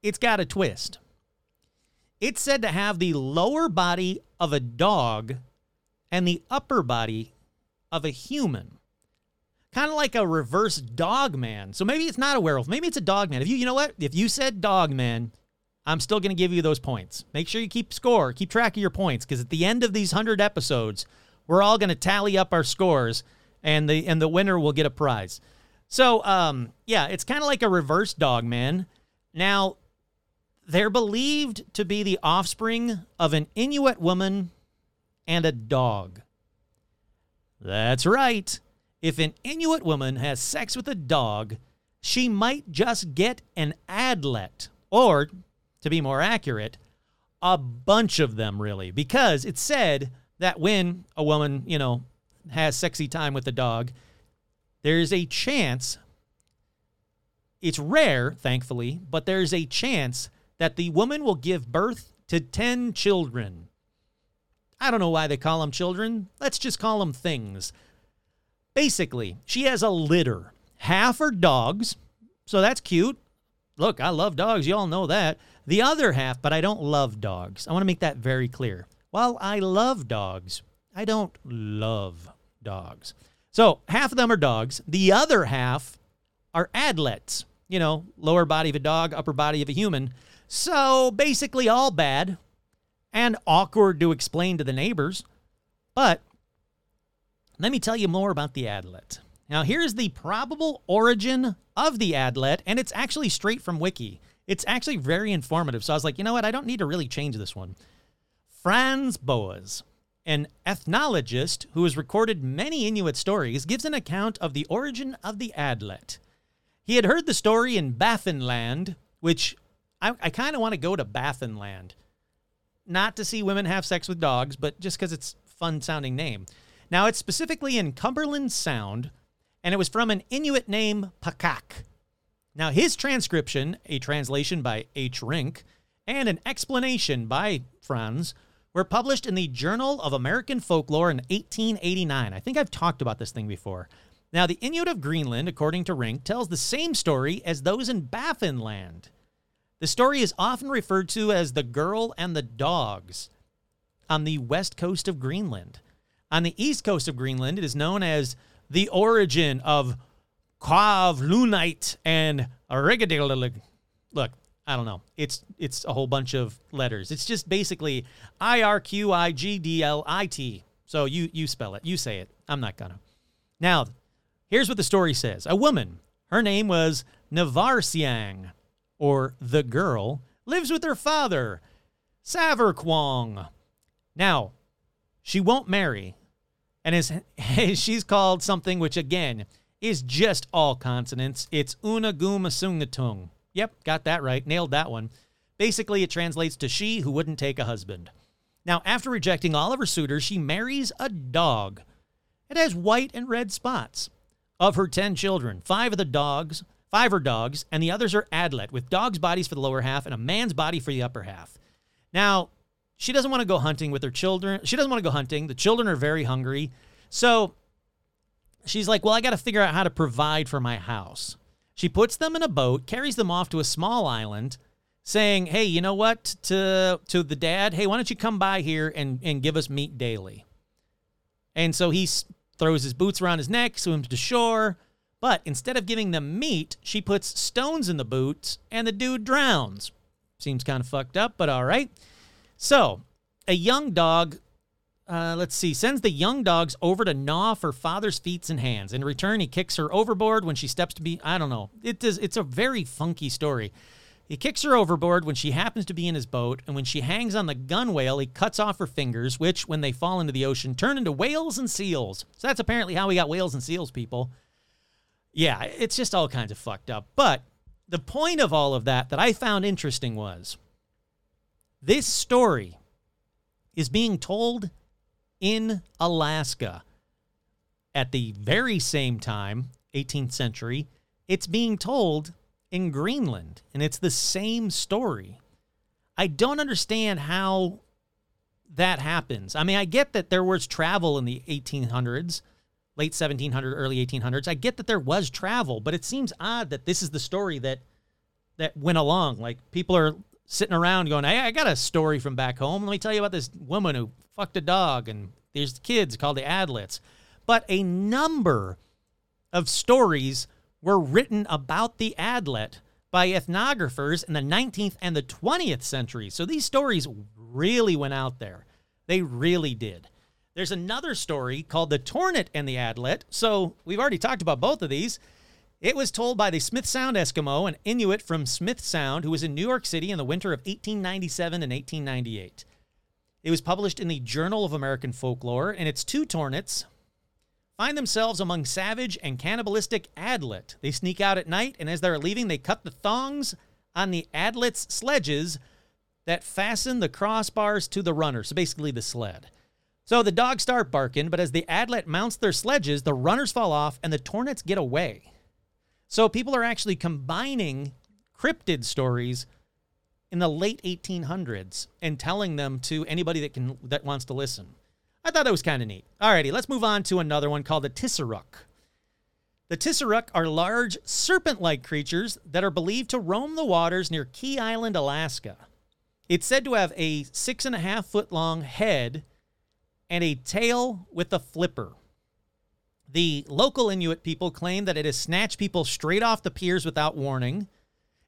it's got a twist. It's said to have the lower body of a dog and the upper body of a human. Kind of like a reverse dog man. So maybe it's not a werewolf. Maybe it's a dog man. If you you know what? If you said dog man, I'm still going to give you those points. Make sure you keep score, keep track of your points because at the end of these 100 episodes, we're all going to tally up our scores and the and the winner will get a prize. So, um yeah, it's kind of like a reverse dog man. Now, they're believed to be the offspring of an Inuit woman and a dog. That's right. If an Inuit woman has sex with a dog, she might just get an adlet, or, to be more accurate, a bunch of them, really, because it's said that when a woman, you know, has sexy time with the dog, there's a chance, it's rare, thankfully, but there's a chance that the woman will give birth to 10 children. I don't know why they call them children. Let's just call them things. Basically, she has a litter. Half are dogs, so that's cute. Look, I love dogs. You all know that. The other half, but I don't love dogs. I want to make that very clear. While I love dogs, I don't love dogs. So half of them are dogs. The other half are adlets. You know, lower body of a dog, upper body of a human. So basically, all bad and awkward to explain to the neighbors. But let me tell you more about the adlet. Now, here's the probable origin of the adlet, and it's actually straight from Wiki. It's actually very informative. So I was like, you know what? I don't need to really change this one. Franz Boas, an ethnologist who has recorded many Inuit stories, gives an account of the origin of the adlet. He had heard the story in Baffinland, which I, I kind of want to go to Baffinland. Not to see women have sex with dogs, but just because it's fun sounding name. Now, it's specifically in Cumberland Sound, and it was from an Inuit named Pakak. Now, his transcription, a translation by H. Rink, and an explanation by Franz were published in the Journal of American Folklore in 1889. I think I've talked about this thing before. Now, the Inuit of Greenland, according to Rink, tells the same story as those in Baffinland. The story is often referred to as the girl and the dogs on the west coast of Greenland. On the east coast of Greenland, it is known as the origin of Quavlunite and Rigadillig. Look, I don't know. It's it's a whole bunch of letters. It's just basically I R Q I G D L I T. So you you spell it. You say it. I'm not gonna. Now, here's what the story says. A woman, her name was Navarsiang, or the girl, lives with her father, Saverquong. Now, she won't marry, and is she's called something which again is just all consonants. It's Unaguma Yep, got that right. Nailed that one. Basically, it translates to she who wouldn't take a husband. Now, after rejecting all of her suitors, she marries a dog. It has white and red spots. Of her 10 children, five of the dogs, five are dogs, and the others are adlet, with dogs' bodies for the lower half and a man's body for the upper half. Now, she doesn't want to go hunting with her children. She doesn't want to go hunting. The children are very hungry. So she's like, Well, I got to figure out how to provide for my house. She puts them in a boat, carries them off to a small island, saying, Hey, you know what? To, to the dad, hey, why don't you come by here and, and give us meat daily? And so he throws his boots around his neck, swims to shore. But instead of giving them meat, she puts stones in the boots, and the dude drowns. Seems kind of fucked up, but all right. So, a young dog, uh, let's see, sends the young dogs over to gnaw for father's feet and hands. In return, he kicks her overboard when she steps to be, I don't know. It does, it's a very funky story. He kicks her overboard when she happens to be in his boat, and when she hangs on the gunwale, he cuts off her fingers, which, when they fall into the ocean, turn into whales and seals. So that's apparently how we got whales and seals, people. Yeah, it's just all kinds of fucked up. But the point of all of that that I found interesting was this story is being told in Alaska at the very same time, 18th century, it's being told in Greenland, and it's the same story. I don't understand how that happens. I mean, I get that there was travel in the 1800s, late 1700s, early 1800s. I get that there was travel, but it seems odd that this is the story that that went along. Like people are sitting around going, "Hey, I got a story from back home. Let me tell you about this woman who fucked a dog, and there's kids called the Adlets." But a number of stories were written about the Adlet by ethnographers in the 19th and the 20th century. So these stories really went out there. They really did. There's another story called The Tornet and the Adlet. So we've already talked about both of these. It was told by the Smith Sound Eskimo, an Inuit from Smith Sound, who was in New York City in the winter of 1897 and 1898. It was published in the Journal of American Folklore, and its two Tornets find themselves among savage and cannibalistic Adlet. They sneak out at night, and as they're leaving, they cut the thongs on the Adlet's sledges that fasten the crossbars to the runner, so basically the sled. So the dogs start barking, but as the Adlet mounts their sledges, the runners fall off and the Tornets get away. So people are actually combining cryptid stories in the late 1800s and telling them to anybody that can that wants to listen. I thought that was kind of neat. Alrighty, let's move on to another one called the Tizheruk. The Tizheruk are large serpent-like creatures that are believed to roam the waters near King Island, Alaska. It's said to have a six and a half foot long head and a tail with a flipper. The local Inuit people claim that it has snatched people straight off the piers without warning.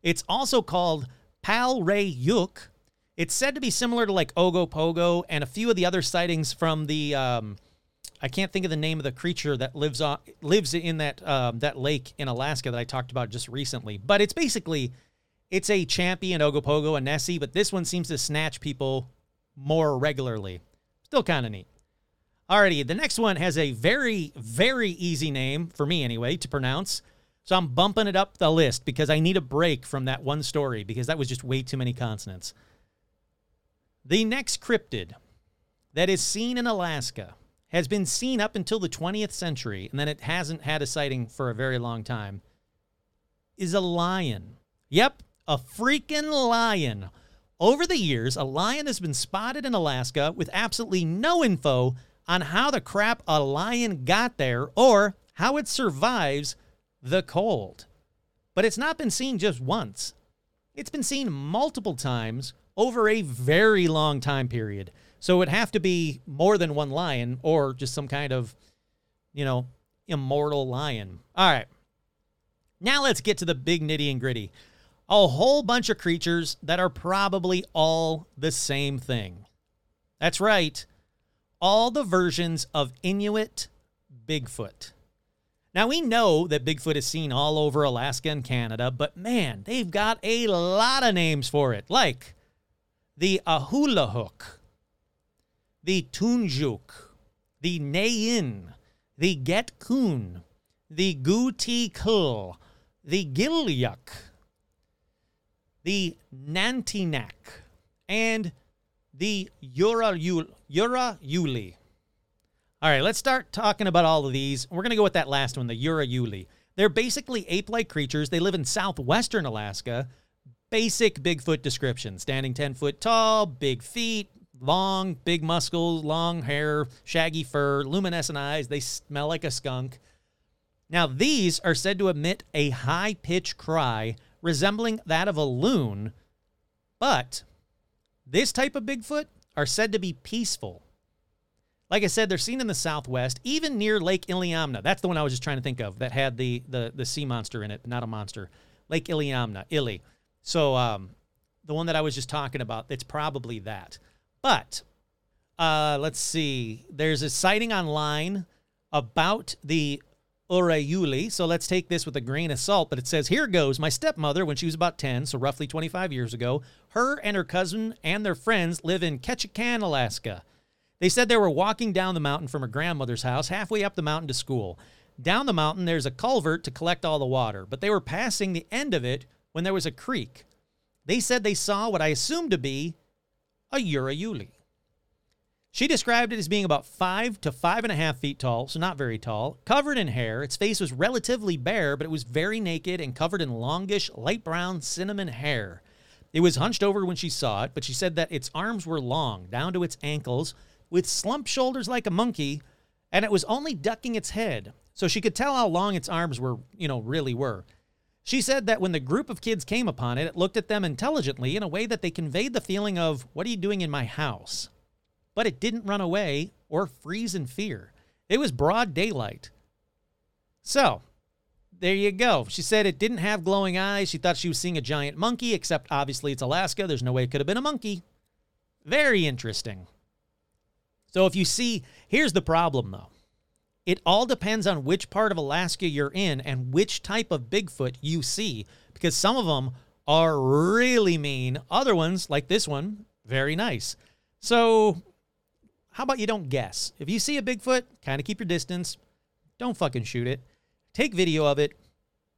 It's also called Pal Ray Yuk. It's said to be similar to like Ogopogo and a few of the other sightings from the um, I can't think of the name of the creature that lives on lives in that um, that lake in Alaska that I talked about just recently. But it's basically it's a champion Ogopogo and Nessie, but this one seems to snatch people more regularly. Still kind of neat. Alrighty, the next one has a very, very easy name, for me anyway, to pronounce. So I'm bumping it up the list because I need a break from that one story because that was just way too many consonants. The next cryptid that is seen in Alaska has been seen up until the 20th century, and then it hasn't had a sighting for a very long time, is a lion. Yep, a freaking lion. Over the years, a lion has been spotted in Alaska with absolutely no info on how the crap a lion got there or how it survives the cold. But it's not been seen just once, it's been seen multiple times over a very long time period. So it would have to be more than one lion or just some kind of, you know, immortal lion. All right. Now let's get to the big nitty and gritty. A whole bunch of creatures that are probably all the same thing. That's right. All the versions of Inuit Bigfoot. Now we know that Bigfoot is seen all over Alaska and Canada, but man, they've got a lot of names for it, like the Ahulahook, the Tunjuk, the Nayin, the Getkoon, the Gutikul, the Gilyuk, the Nantinak, and the Urayuli. All right, let's start talking about all of these. We're going to go with that last one, the Urayuli. They're basically ape like creatures. They live in southwestern Alaska. Basic Bigfoot description standing 10 foot tall, big feet, long, big muscles, long hair, shaggy fur, luminescent eyes. They smell like a skunk. Now, these are said to emit a high pitched cry resembling that of a loon, but this type of Bigfoot are said to be peaceful. Like I said, they're seen in the southwest, even near Lake Iliamna. That's the one I was just trying to think of that had the the, the sea monster in it, not a monster. Lake Iliamna, Ili. So um, the one that I was just talking about, it's probably that. But uh, let's see. There's a sighting online about the Urayuli. So let's take this with a grain of salt. But it says, Here goes. My stepmother, when she was about 10, so roughly 25 years ago, her and her cousin and their friends live in Ketchikan, Alaska. They said they were walking down the mountain from her grandmother's house, halfway up the mountain to school. Down the mountain, there's a culvert to collect all the water, but they were passing the end of it when there was a creek. They said they saw what I assumed to be a Urayuli. She described it as being about five to five and a half feet tall, so not very tall, covered in hair. Its face was relatively bare, but it was very naked and covered in longish, light brown cinnamon hair. It was hunched over when she saw it, but she said that its arms were long, down to its ankles, with slumped shoulders like a monkey, and it was only ducking its head, so she could tell how long its arms were, you know, really were. She said that when the group of kids came upon it, it looked at them intelligently in a way that they conveyed the feeling of, What are you doing in my house? But it didn't run away or freeze in fear. It was broad daylight. So, there you go. She said it didn't have glowing eyes. She thought she was seeing a giant monkey, except obviously it's Alaska. There's no way it could have been a monkey. Very interesting. So, if you see, here's the problem though it all depends on which part of Alaska you're in and which type of Bigfoot you see, because some of them are really mean. Other ones, like this one, very nice. So, how about you don't guess? If you see a Bigfoot, kind of keep your distance. Don't fucking shoot it. Take video of it.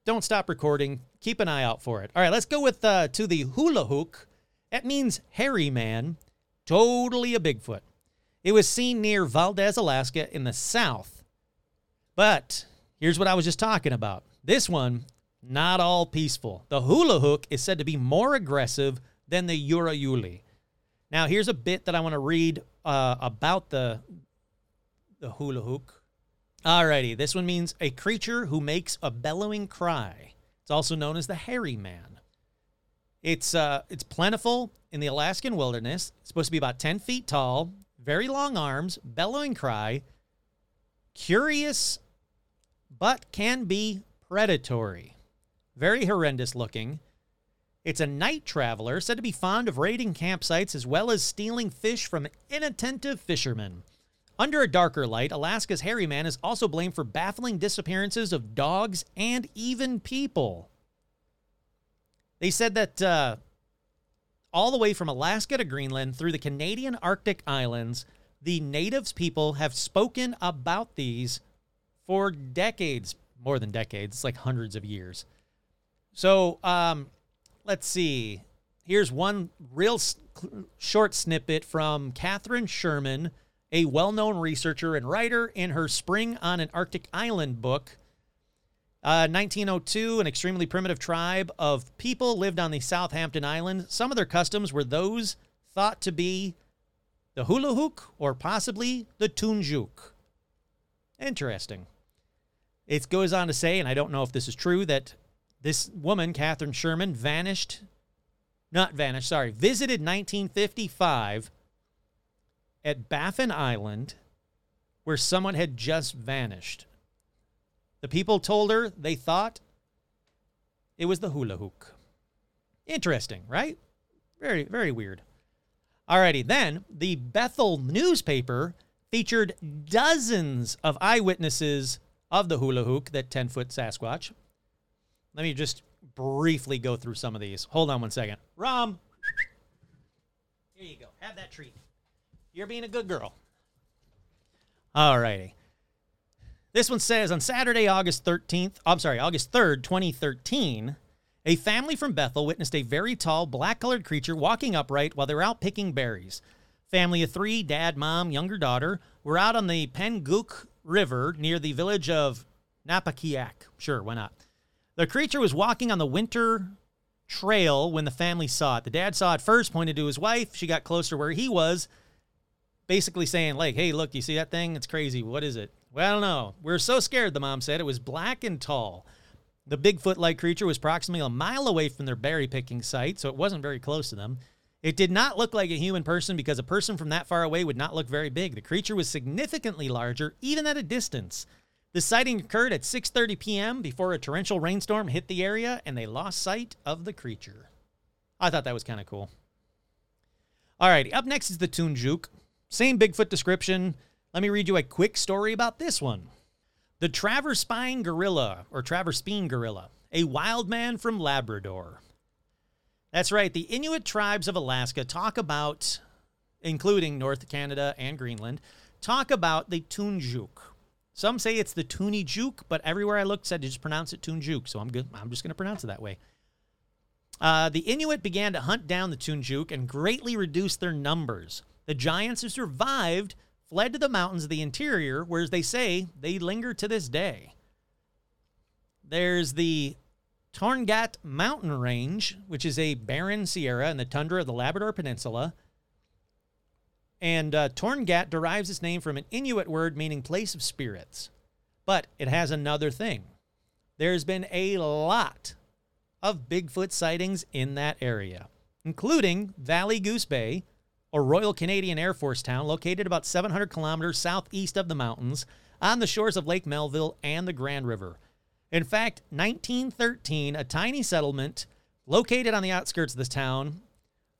Don't stop recording. Keep an eye out for it. All right, let's go with uh, to the hula hook. That means hairy man. Totally a Bigfoot. It was seen near Valdez, Alaska, in the south. But here's what I was just talking about. This one, not all peaceful. The hula hook is said to be more aggressive than the Urayuli. Now, here's a bit that I want to read uh, about the the hula hook. Alrighty, this one means a creature who makes a bellowing cry. It's also known as the hairy man. It's uh, it's plentiful in the Alaskan wilderness. It's supposed to be about 10 feet tall, very long arms, bellowing cry, curious, but can be predatory. Very horrendous looking. It's a night traveler said to be fond of raiding campsites as well as stealing fish from inattentive fishermen. Under a darker light, Alaska's hairy man is also blamed for baffling disappearances of dogs and even people. They said that uh, all the way from Alaska to Greenland through the Canadian Arctic islands, the natives people have spoken about these for decades, more than decades. It's like hundreds of years. So um, let's see. Here's one real s- short snippet from Katharine Scherman, a well known researcher and writer, in her Spring on an Arctic Island book. Uh, 1902, an extremely primitive tribe of people lived on the Southampton Island. Some of their customs were those thought to be the hula hook or possibly the tunjuk. Interesting. It goes on to say, and I don't know if this is true, that this woman, Katharine Scherman, vanished, not vanished, sorry, visited 1955 at Baffin Island where someone had just vanished. The people told her they thought it was the hula hook. Interesting, right? Very, very weird. Alrighty, then the Bethel newspaper featured dozens of eyewitnesses of the hula hook, that 10 foot Sasquatch. Let me just briefly go through some of these. Hold on one second. Rom, here you go. Have that treat. You're being a good girl. Alrighty. This one says on Saturday, August 13th, I'm sorry, August 3rd, 2013, a family from Bethel witnessed a very tall, black colored creature walking upright while they were out picking berries. Family of three, dad, mom, younger daughter, were out on the Pengook River near the village of Napakiak. Sure, why not? The creature was walking on the winter trail when the family saw it. The dad saw it first, pointed to his wife. She got closer where he was, basically saying, like, hey, look, you see that thing? It's crazy. What is it? Well, I don't know. We're so scared, the mom said. It was black and tall. The Bigfoot like creature was approximately a mile away from their berry picking site, so it wasn't very close to them. It did not look like a human person because a person from that far away would not look very big. The creature was significantly larger, even at a distance. The sighting occurred at 6:30 p.m. before a torrential rainstorm hit the area and they lost sight of the creature. I thought that was kind of cool. All right, up next is the Tunjuk. Same Bigfoot description. Let me read you a quick story about this one. The Traverspine gorilla, or Traverspine gorilla, a wild man from Labrador. That's right, the Inuit tribes of Alaska talk about, including North Canada and Greenland, talk about the Tunjuk. Some say it's the Tunijuk, but everywhere I looked said to just pronounce it Tunjuk, so I'm good. I'm just going to pronounce it that way. Uh, the Inuit began to hunt down the Tunjuk and greatly reduced their numbers. The giants who survived fled to the mountains of the interior, where as they say they linger to this day. There's the Torngat Mountain Range, which is a barren sierra in the tundra of the Labrador Peninsula. And uh, Torngat derives its name from an Inuit word meaning place of spirits. But it has another thing. There's been a lot of Bigfoot sightings in that area, including Valley Goose Bay, a Royal Canadian Air Force town located about 700 kilometers southeast of the mountains on the shores of Lake Melville and the Grand River. In fact, 1913, a tiny settlement located on the outskirts of this town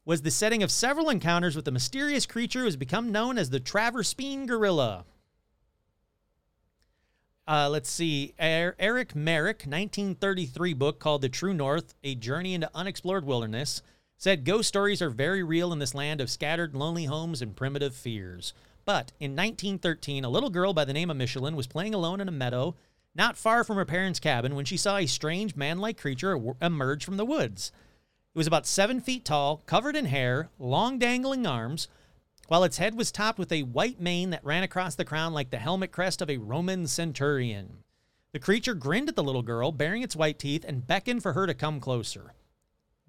was the setting of several encounters with a mysterious creature who has become known as the Traverspine Gorilla. Uh, let's see. Er- Eric Merrick, 1933 book called The True North A Journey into Unexplored Wilderness, said ghost stories are very real in this land of scattered, lonely homes and primitive fears. But in 1913, a little girl by the name of Michelin was playing alone in a meadow not far from her parents' cabin when she saw a strange man like creature emerge from the woods. It was about seven feet tall, covered in hair, long dangling arms, while its head was topped with a white mane that ran across the crown like the helmet crest of a Roman centurion. The creature grinned at the little girl, baring its white teeth, and beckoned for her to come closer.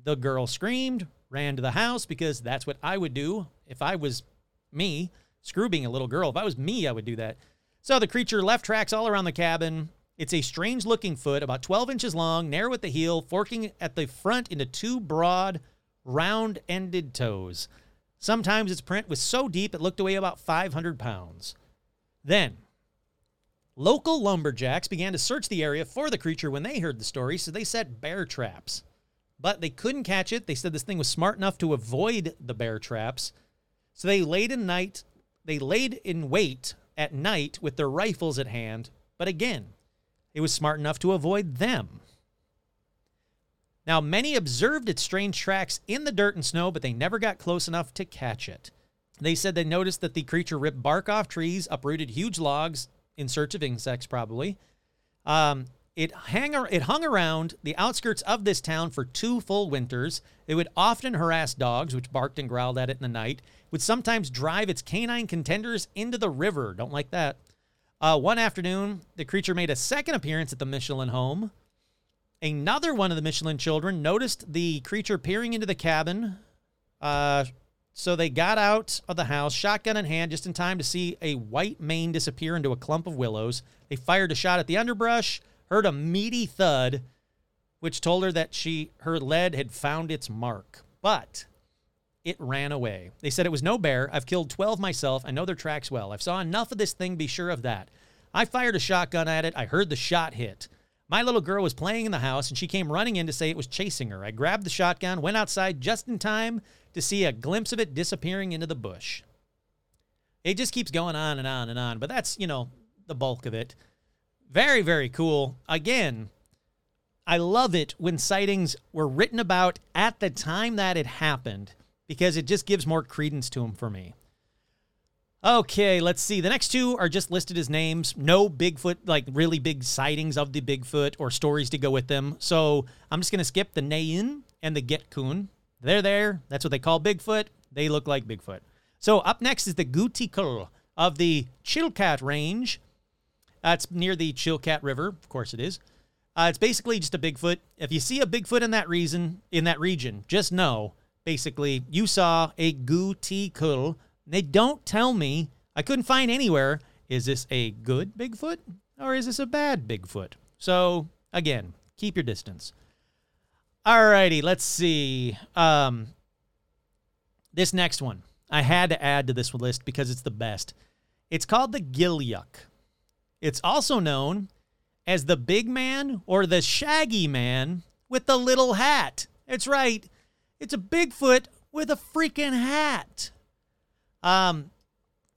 The girl screamed, ran to the house because that's what I would do if I was me. Screw being a little girl. If I was me, I would do that. So the creature left tracks all around the cabin. It's a strange looking foot, about 12 inches long, narrow at the heel, forking at the front into two broad, round ended toes. Sometimes its print was so deep it looked to weigh about 500 pounds. Then, local lumberjacks began to search the area for the creature when they heard the story, so they set bear traps. But they couldn't catch it. They said this thing was smart enough to avoid the bear traps. So they laid in night, they laid in wait at night with their rifles at hand, but again, it was smart enough to avoid them. Now, many observed its strange tracks in the dirt and snow, but they never got close enough to catch it. They said they noticed that the creature ripped bark off trees, uprooted huge logs in search of insects, probably. Um, it hang it hung around the outskirts of this town for two full winters. It would often harass dogs, which barked and growled at it in the night. Would sometimes drive its canine contenders into the river. Don't like that. Uh, one afternoon, the creature made a second appearance at the Michelin home. Another one of the Michelin children noticed the creature peering into the cabin. Uh, so they got out of the house, shotgun in hand, just in time to see a white mane disappear into a clump of willows. They fired a shot at the underbrush, heard a meaty thud, which told her that she her lead had found its mark. But it ran away. They said it was no bear. I've killed 12 myself. I know their tracks well. I've saw enough of this thing, be sure of that. I fired a shotgun at it. I heard the shot hit. My little girl was playing in the house and she came running in to say it was chasing her. I grabbed the shotgun, went outside just in time to see a glimpse of it disappearing into the bush. It just keeps going on and on and on, but that's, you know, the bulk of it. Very, very cool. Again, I love it when sightings were written about at the time that it happened because it just gives more credence to them for me. Okay, let's see. The next two are just listed as names. No Bigfoot, like really big sightings of the Bigfoot or stories to go with them. So I'm just going to skip the Nayin and the Getkun. They're there. That's what they call Bigfoot. They look like Bigfoot. So up next is the Gutikul of the Chilkat Range. That's near the Chilkat River. Of course it is. Uh, it's basically just a Bigfoot. If you see a Bigfoot in that reason in that region, just know basically you saw a Gutikul. They don't tell me. I couldn't find anywhere. Is this a good Bigfoot or is this a bad Bigfoot? So again, keep your distance. Alrighty, let's see. Um, this next one I had to add to this list because it's the best. It's called the Gilyuk. It's also known as the big man or the shaggy man with the little hat. It's right. It's a Bigfoot with a freaking hat. Um,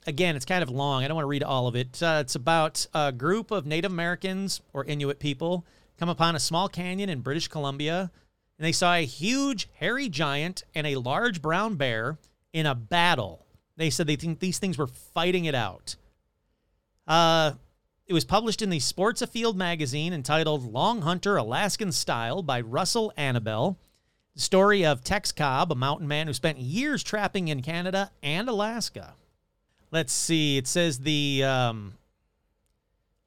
again, it's kind of long. I don't want to read all of it. Uh, it's about a group of Native Americans or Inuit people come upon a small canyon in British Columbia, and they saw a huge hairy giant and a large brown bear in a battle. They said they think these things were fighting it out. Uh, it was published in the Sports Afield magazine entitled Long Hunter Alaskan Style by Russell Annabel. The story of Tex Cobb, a mountain man who spent years trapping in Canada and Alaska. Let's see. It says the um,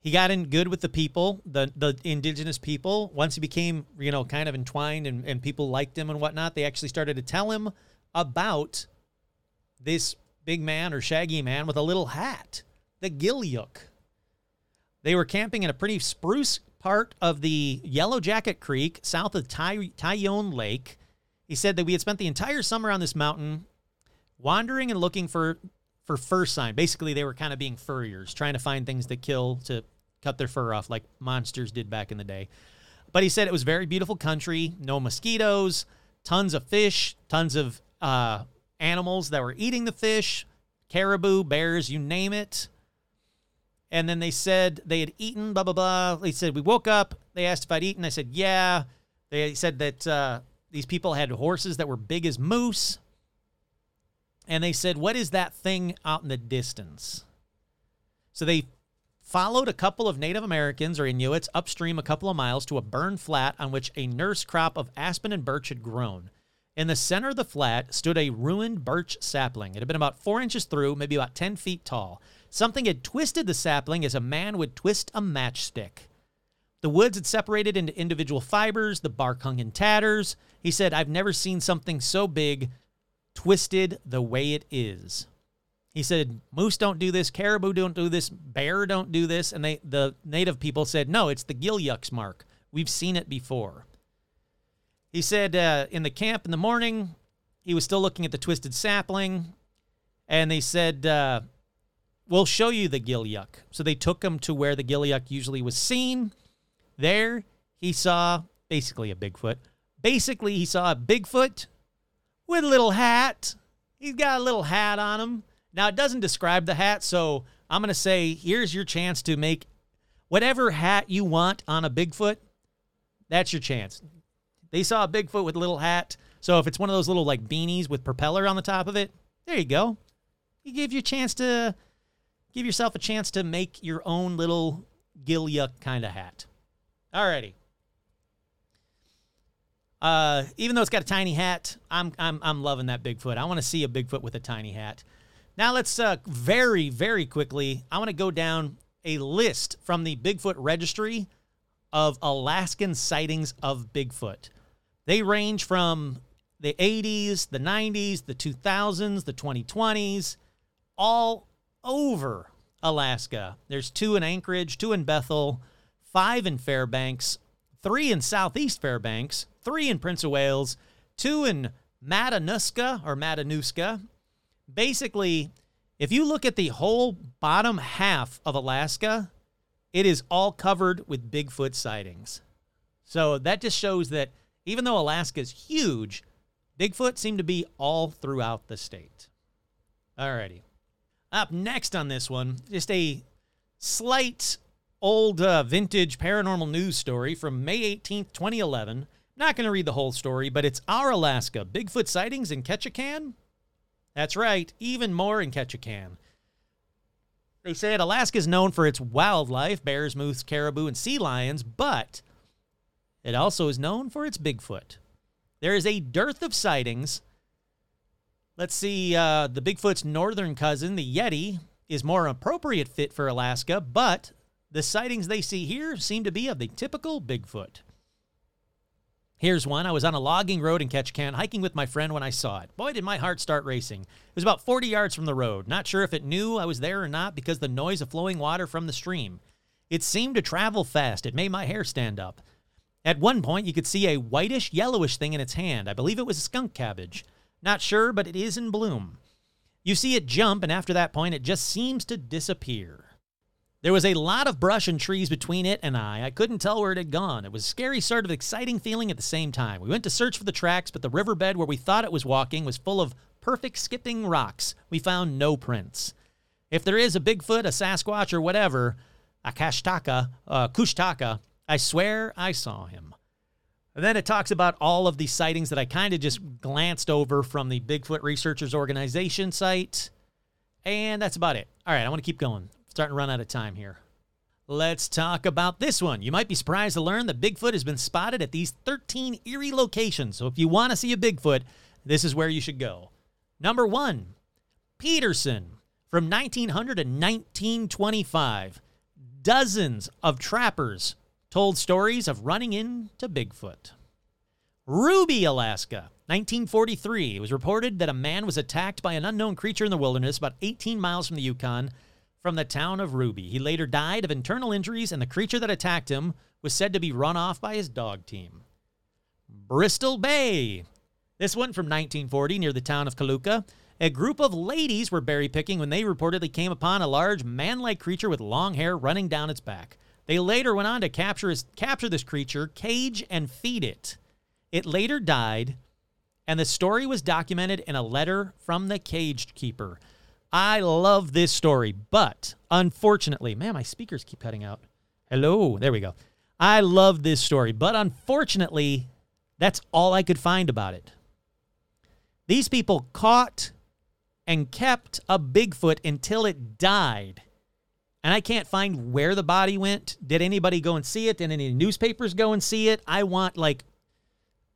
he got in good with the people, the the indigenous people. Once he became, you know, kind of entwined and, and people liked him and whatnot, they actually started to tell him about this big man or shaggy man with a little hat, the Gilyuk. They were camping in a pretty spruce part of the Yellow Jacket Creek south of Ty- Tyone Lake. He said that we had spent the entire summer on this mountain wandering and looking for for fur sign. Basically, they were kind of being furriers, trying to find things to kill to cut their fur off like monsters did back in the day. But he said it was very beautiful country, no mosquitoes, tons of fish, tons of uh, animals that were eating the fish, caribou, bears, you name it. And then they said they had eaten, blah, blah, blah. They said, We woke up. They asked if I'd eaten. I said, Yeah. They said that uh, these people had horses that were big as moose. And they said, What is that thing out in the distance? So they followed a couple of Native Americans or Inuits upstream a couple of miles to a burned flat on which a nurse crop of aspen and birch had grown. In the center of the flat stood a ruined birch sapling. It had been about four inches through, maybe about 10 feet tall. Something had twisted the sapling as a man would twist a matchstick. The woods had separated into individual fibers, the bark hung in tatters. He said, I've never seen something so big twisted the way it is. He said, Moose don't do this, caribou don't do this, bear don't do this. And they the native people said, No, it's the Gilyuk's mark. We've seen it before. He said uh, in the camp in the morning, he was still looking at the twisted sapling, and they said, uh, We'll show you the Gilyuk. So they took him to where the Gilyuk usually was seen. There, he saw basically a Bigfoot. Basically, he saw a Bigfoot with a little hat. He's got a little hat on him. Now, it doesn't describe the hat, so I'm going to say here's your chance to make whatever hat you want on a Bigfoot. That's your chance. They saw a Bigfoot with a little hat. So if it's one of those little like beanies with propeller on the top of it, there you go. He gave you a chance to give yourself a chance to make your own little Gilyuk kind of hat. Alrighty. Uh, even though it's got a tiny hat, I'm I'm I'm loving that Bigfoot. I want to see a Bigfoot with a tiny hat. Now let's uh, very very quickly. I want to go down a list from the Bigfoot Registry of Alaskan sightings of Bigfoot. They range from the 80s, the 90s, the 2000s, the 2020s, all over Alaska. There's two in Anchorage, two in Bethel, five in Fairbanks, three in Southeast Fairbanks, three in Prince of Wales, two in Matanuska or Matanuska. Basically, if you look at the whole bottom half of Alaska, it is all covered with Bigfoot sightings. So that just shows that even though Alaska is huge, Bigfoot seem to be all throughout the state. Alrighty. Up next on this one, just a slight old uh, vintage paranormal news story from May 18th, 2011. Not going to read the whole story, but it's our Alaska. Bigfoot sightings in Ketchikan? That's right, even more in Ketchikan. They said Alaska is known for its wildlife bears, moose, caribou, and sea lions, but it also is known for its Bigfoot. There is a dearth of sightings. Let's see, uh, the Bigfoot's northern cousin, the Yeti, is more appropriate fit for Alaska, but the sightings they see here seem to be of the typical Bigfoot. Here's one. I was on a logging road in Ketchikan hiking with my friend when I saw it. Boy, did my heart start racing. It was about 40 yards from the road. Not sure if it knew I was there or not because the noise of flowing water from the stream. It seemed to travel fast. It made my hair stand up. At one point, you could see a whitish, yellowish thing in its hand. I believe it was a skunk cabbage. Not sure, but it is in bloom. You see it jump, and after that point, it just seems to disappear. There was a lot of brush and trees between it and I. I couldn't tell where it had gone. It was a scary, sort of exciting feeling at the same time. We went to search for the tracks, but the riverbed where we thought it was walking was full of perfect skipping rocks. We found no prints. If there is a Bigfoot, a Sasquatch, or whatever, a Kashtaka, a Kushtaka, I swear I saw him. And then it talks about all of the sightings that I kind of just glanced over from the Bigfoot Researchers Organization site. And that's about it. All right, I want to keep going. I'm Starting to run out of time here. Let's talk about this one. You might be surprised to learn that Bigfoot has been spotted at these 13 eerie locations. So if you want to see a Bigfoot, this is where you should go. Number one, Peterson from 1900 to 1925. Dozens of trappers told stories of running into Bigfoot. Ruby, Alaska, 1943. It was reported that a man was attacked by an unknown creature in the wilderness about 18 miles from the Yukon from the town of Ruby. He later died of internal injuries, and the creature that attacked him was said to be run off by his dog team. Bristol Bay. This one from 1940 near the town of Kaluka. A group of ladies were berry picking when they reportedly came upon a large man like creature with long hair running down its back. They later went on to capture, his, capture this creature, cage, and feed it. It later died, and the story was documented in a letter from the cage keeper. I love this story, but unfortunately, man, my speakers keep cutting out. Hello, there we go. I love this story, but unfortunately, that's all I could find about it. These people caught and kept a Bigfoot until it died. And I can't find where the body went. Did anybody go and see it? Did any newspapers go and see it? I want like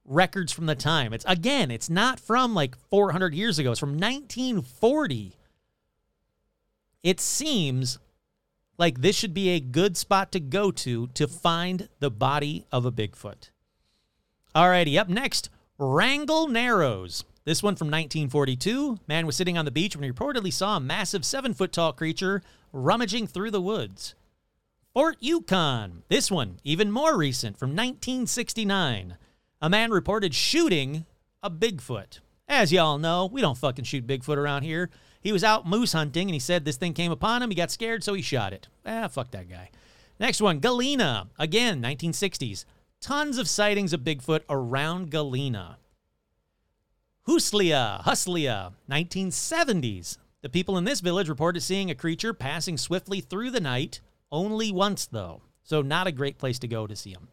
records from the time. It's again, it's not from like 400 years ago. It's from 1940. It seems like this should be a good spot to go to to find the body of a Bigfoot. Alrighty, up next, Wrangell Narrows. This one from 1942. Man was sitting on the beach when he reportedly saw a massive seven foot tall creature rummaging through the woods. Fort Yukon. This one, even more recent, from 1969. A man reported shooting a Bigfoot. As y'all know, we don't fucking shoot Bigfoot around here. He was out moose hunting and he said this thing came upon him. He got scared, so he shot it. Ah, fuck that guy. Next one, Galena. Again, 1960s. Tons of sightings of Bigfoot around Galena. Huslia, Huslia, 1970s. The people in this village reported seeing a creature passing swiftly through the night, only once though, so not a great place to go to see him.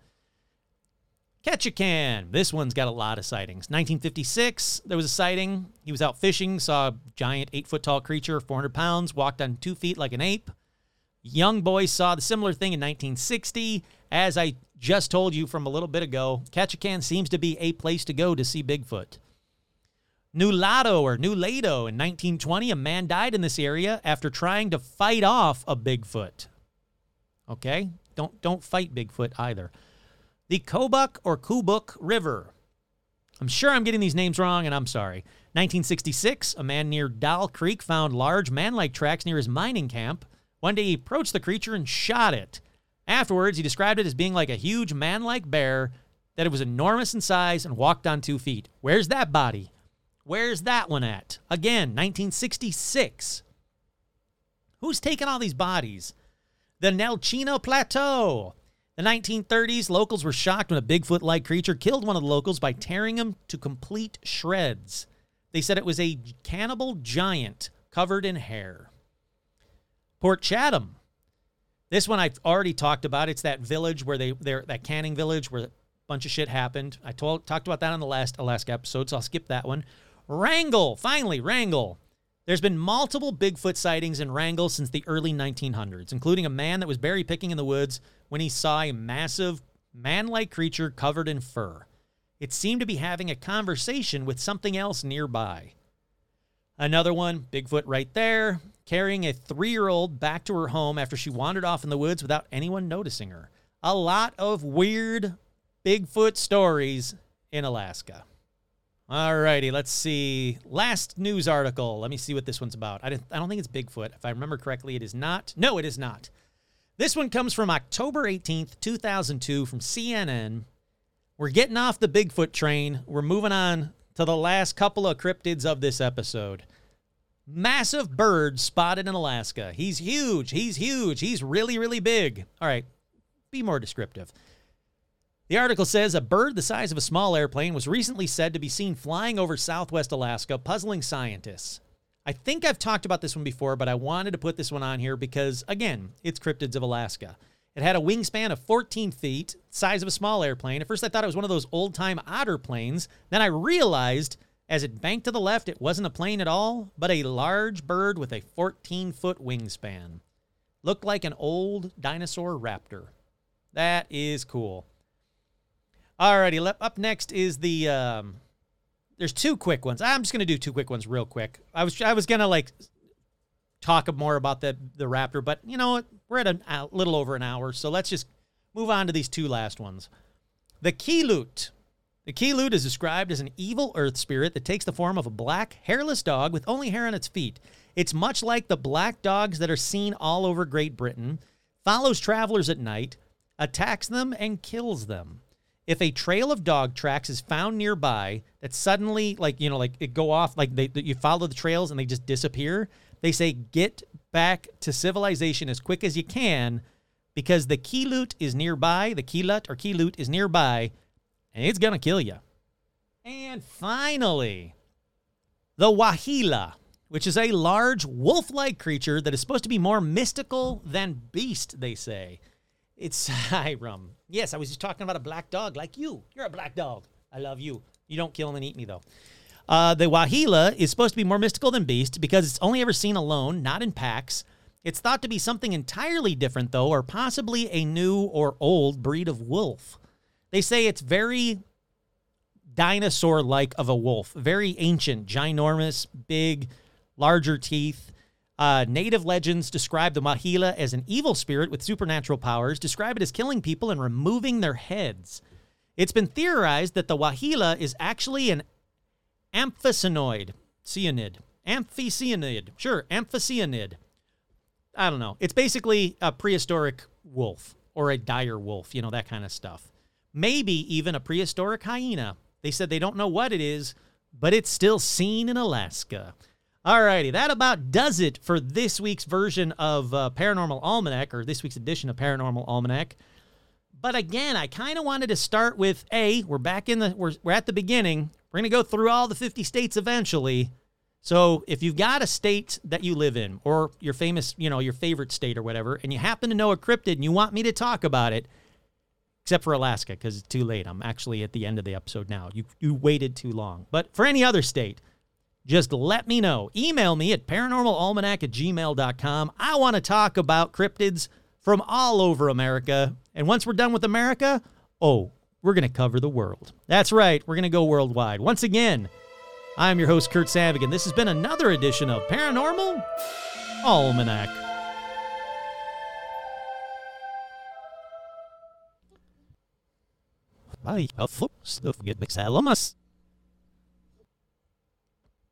Ketchikan. This one's got a lot of sightings. 1956, there was a sighting. He was out fishing, saw a giant eight foot tall creature, 400 pounds, walked on two feet like an ape. Young boy saw the similar thing in 1960. As I just told you from a little bit ago, Ketchikan seems to be a place to go to see Bigfoot. Nulato or Nulato in 1920, a man died in this area after trying to fight off a Bigfoot. Okay? Don't don't fight Bigfoot either. The Kobuk or Kubuk River. I'm sure I'm getting these names wrong and I'm sorry. 1966, a man near Dahl Creek found large man-like tracks near his mining camp. One day he approached the creature and shot it. Afterwards, he described it as being like a huge man-like bear that it was enormous in size and walked on two feet. Where's that body? Where's that one at? Again, 1966. Who's taking all these bodies? The Nelchina Plateau. The 1930s, locals were shocked when a Bigfoot like creature killed one of the locals by tearing him to complete shreds. They said it was a cannibal giant covered in hair. Port Chatham. This one I've already talked about. It's that village where they, they're that canning village where a bunch of shit happened. I told, talked about that on the last Alaska episode, so I'll skip that one. Wrangell, finally, Wrangell. There's been multiple Bigfoot sightings in Wrangell since the early 1900s, including a man that was berry picking in the woods when he saw a massive man like creature covered in fur. It seemed to be having a conversation with something else nearby. Another one, Bigfoot right there, carrying a three year old back to her home after she wandered off in the woods without anyone noticing her. A lot of weird Bigfoot stories in Alaska. Alrighty, let's see. Last news article. Let me see what this one's about. I, I don't think it's Bigfoot. If I remember correctly, it is not. No, it is not. This one comes from October 18th, 2002, from CNN. We're getting off the Bigfoot train. We're moving on to the last couple of cryptids of this episode. Massive bird spotted in Alaska. He's huge. He's huge. He's really, really big. All right, be more descriptive. The article says a bird the size of a small airplane was recently said to be seen flying over southwest Alaska, puzzling scientists. I think I've talked about this one before, but I wanted to put this one on here because, again, it's cryptids of Alaska. It had a wingspan of 14 feet, size of a small airplane. At first, I thought it was one of those old time otter planes. Then I realized as it banked to the left, it wasn't a plane at all, but a large bird with a 14 foot wingspan. Looked like an old dinosaur raptor. That is cool. Alrighty, le- up next is the. Um, there's two quick ones. I'm just gonna do two quick ones real quick. I was I was gonna like talk more about the the raptor, but you know what? We're at a, a little over an hour, so let's just move on to these two last ones. The Keelut. The Keelut is described as an evil earth spirit that takes the form of a black, hairless dog with only hair on its feet. It's much like the black dogs that are seen all over Great Britain, follows travelers at night, attacks them, and kills them. If a trail of dog tracks is found nearby that suddenly, like, you know, like it go off, like they, you follow the trails and they just disappear, they say get back to civilization as quick as you can because the Keelut is nearby, the Keelut or Keelut is nearby, and it's to kill you. And finally, the Waheela, which is a large wolf like creature that is supposed to be more mystical than beast, they say. It's Hiram. Yes, I was just talking about a black dog like you. You're a black dog. I love you. You don't kill and eat me, though. Uh, the Waheela is supposed to be more mystical than beast because it's only ever seen alone, not in packs. It's thought to be something entirely different, though, or possibly a new or old breed of wolf. They say it's very dinosaur like of a wolf, very ancient, ginormous, big, larger teeth. Uh, native legends describe the Mahila as an evil spirit with supernatural powers, describe it as killing people and removing their heads. It's been theorized that the Waheela is actually an amphicenoid, cyanid, amphicyanid, sure, amphicyanid. I don't know. It's basically a prehistoric wolf or a dire wolf, you know, that kind of stuff. Maybe even a prehistoric hyena. They said they don't know what it is, but it's still seen in Alaska. Alrighty, that about does it for this week's version of uh, Paranormal Almanac, or this week's edition of Paranormal Almanac. But again, I kind of wanted to start with A, we're back in the, we're, we're at the beginning. We're going to go through all the 50 states eventually. So if you've got a state that you live in, or your famous, you know, your favorite state or whatever, and you happen to know a cryptid and you want me to talk about it, except for Alaska, because it's too late. I'm actually at the end of the episode now. You, you waited too long. But for any other state, just let me know. Email me at paranormalalmanac at gmail.com. I want to talk about cryptids from all over America. And once we're done with America, oh, we're going to cover the world. That's right, we're going to go worldwide. Once again, I'm your host, Kurt Savig, and this has been another edition of Paranormal Almanac. Bye.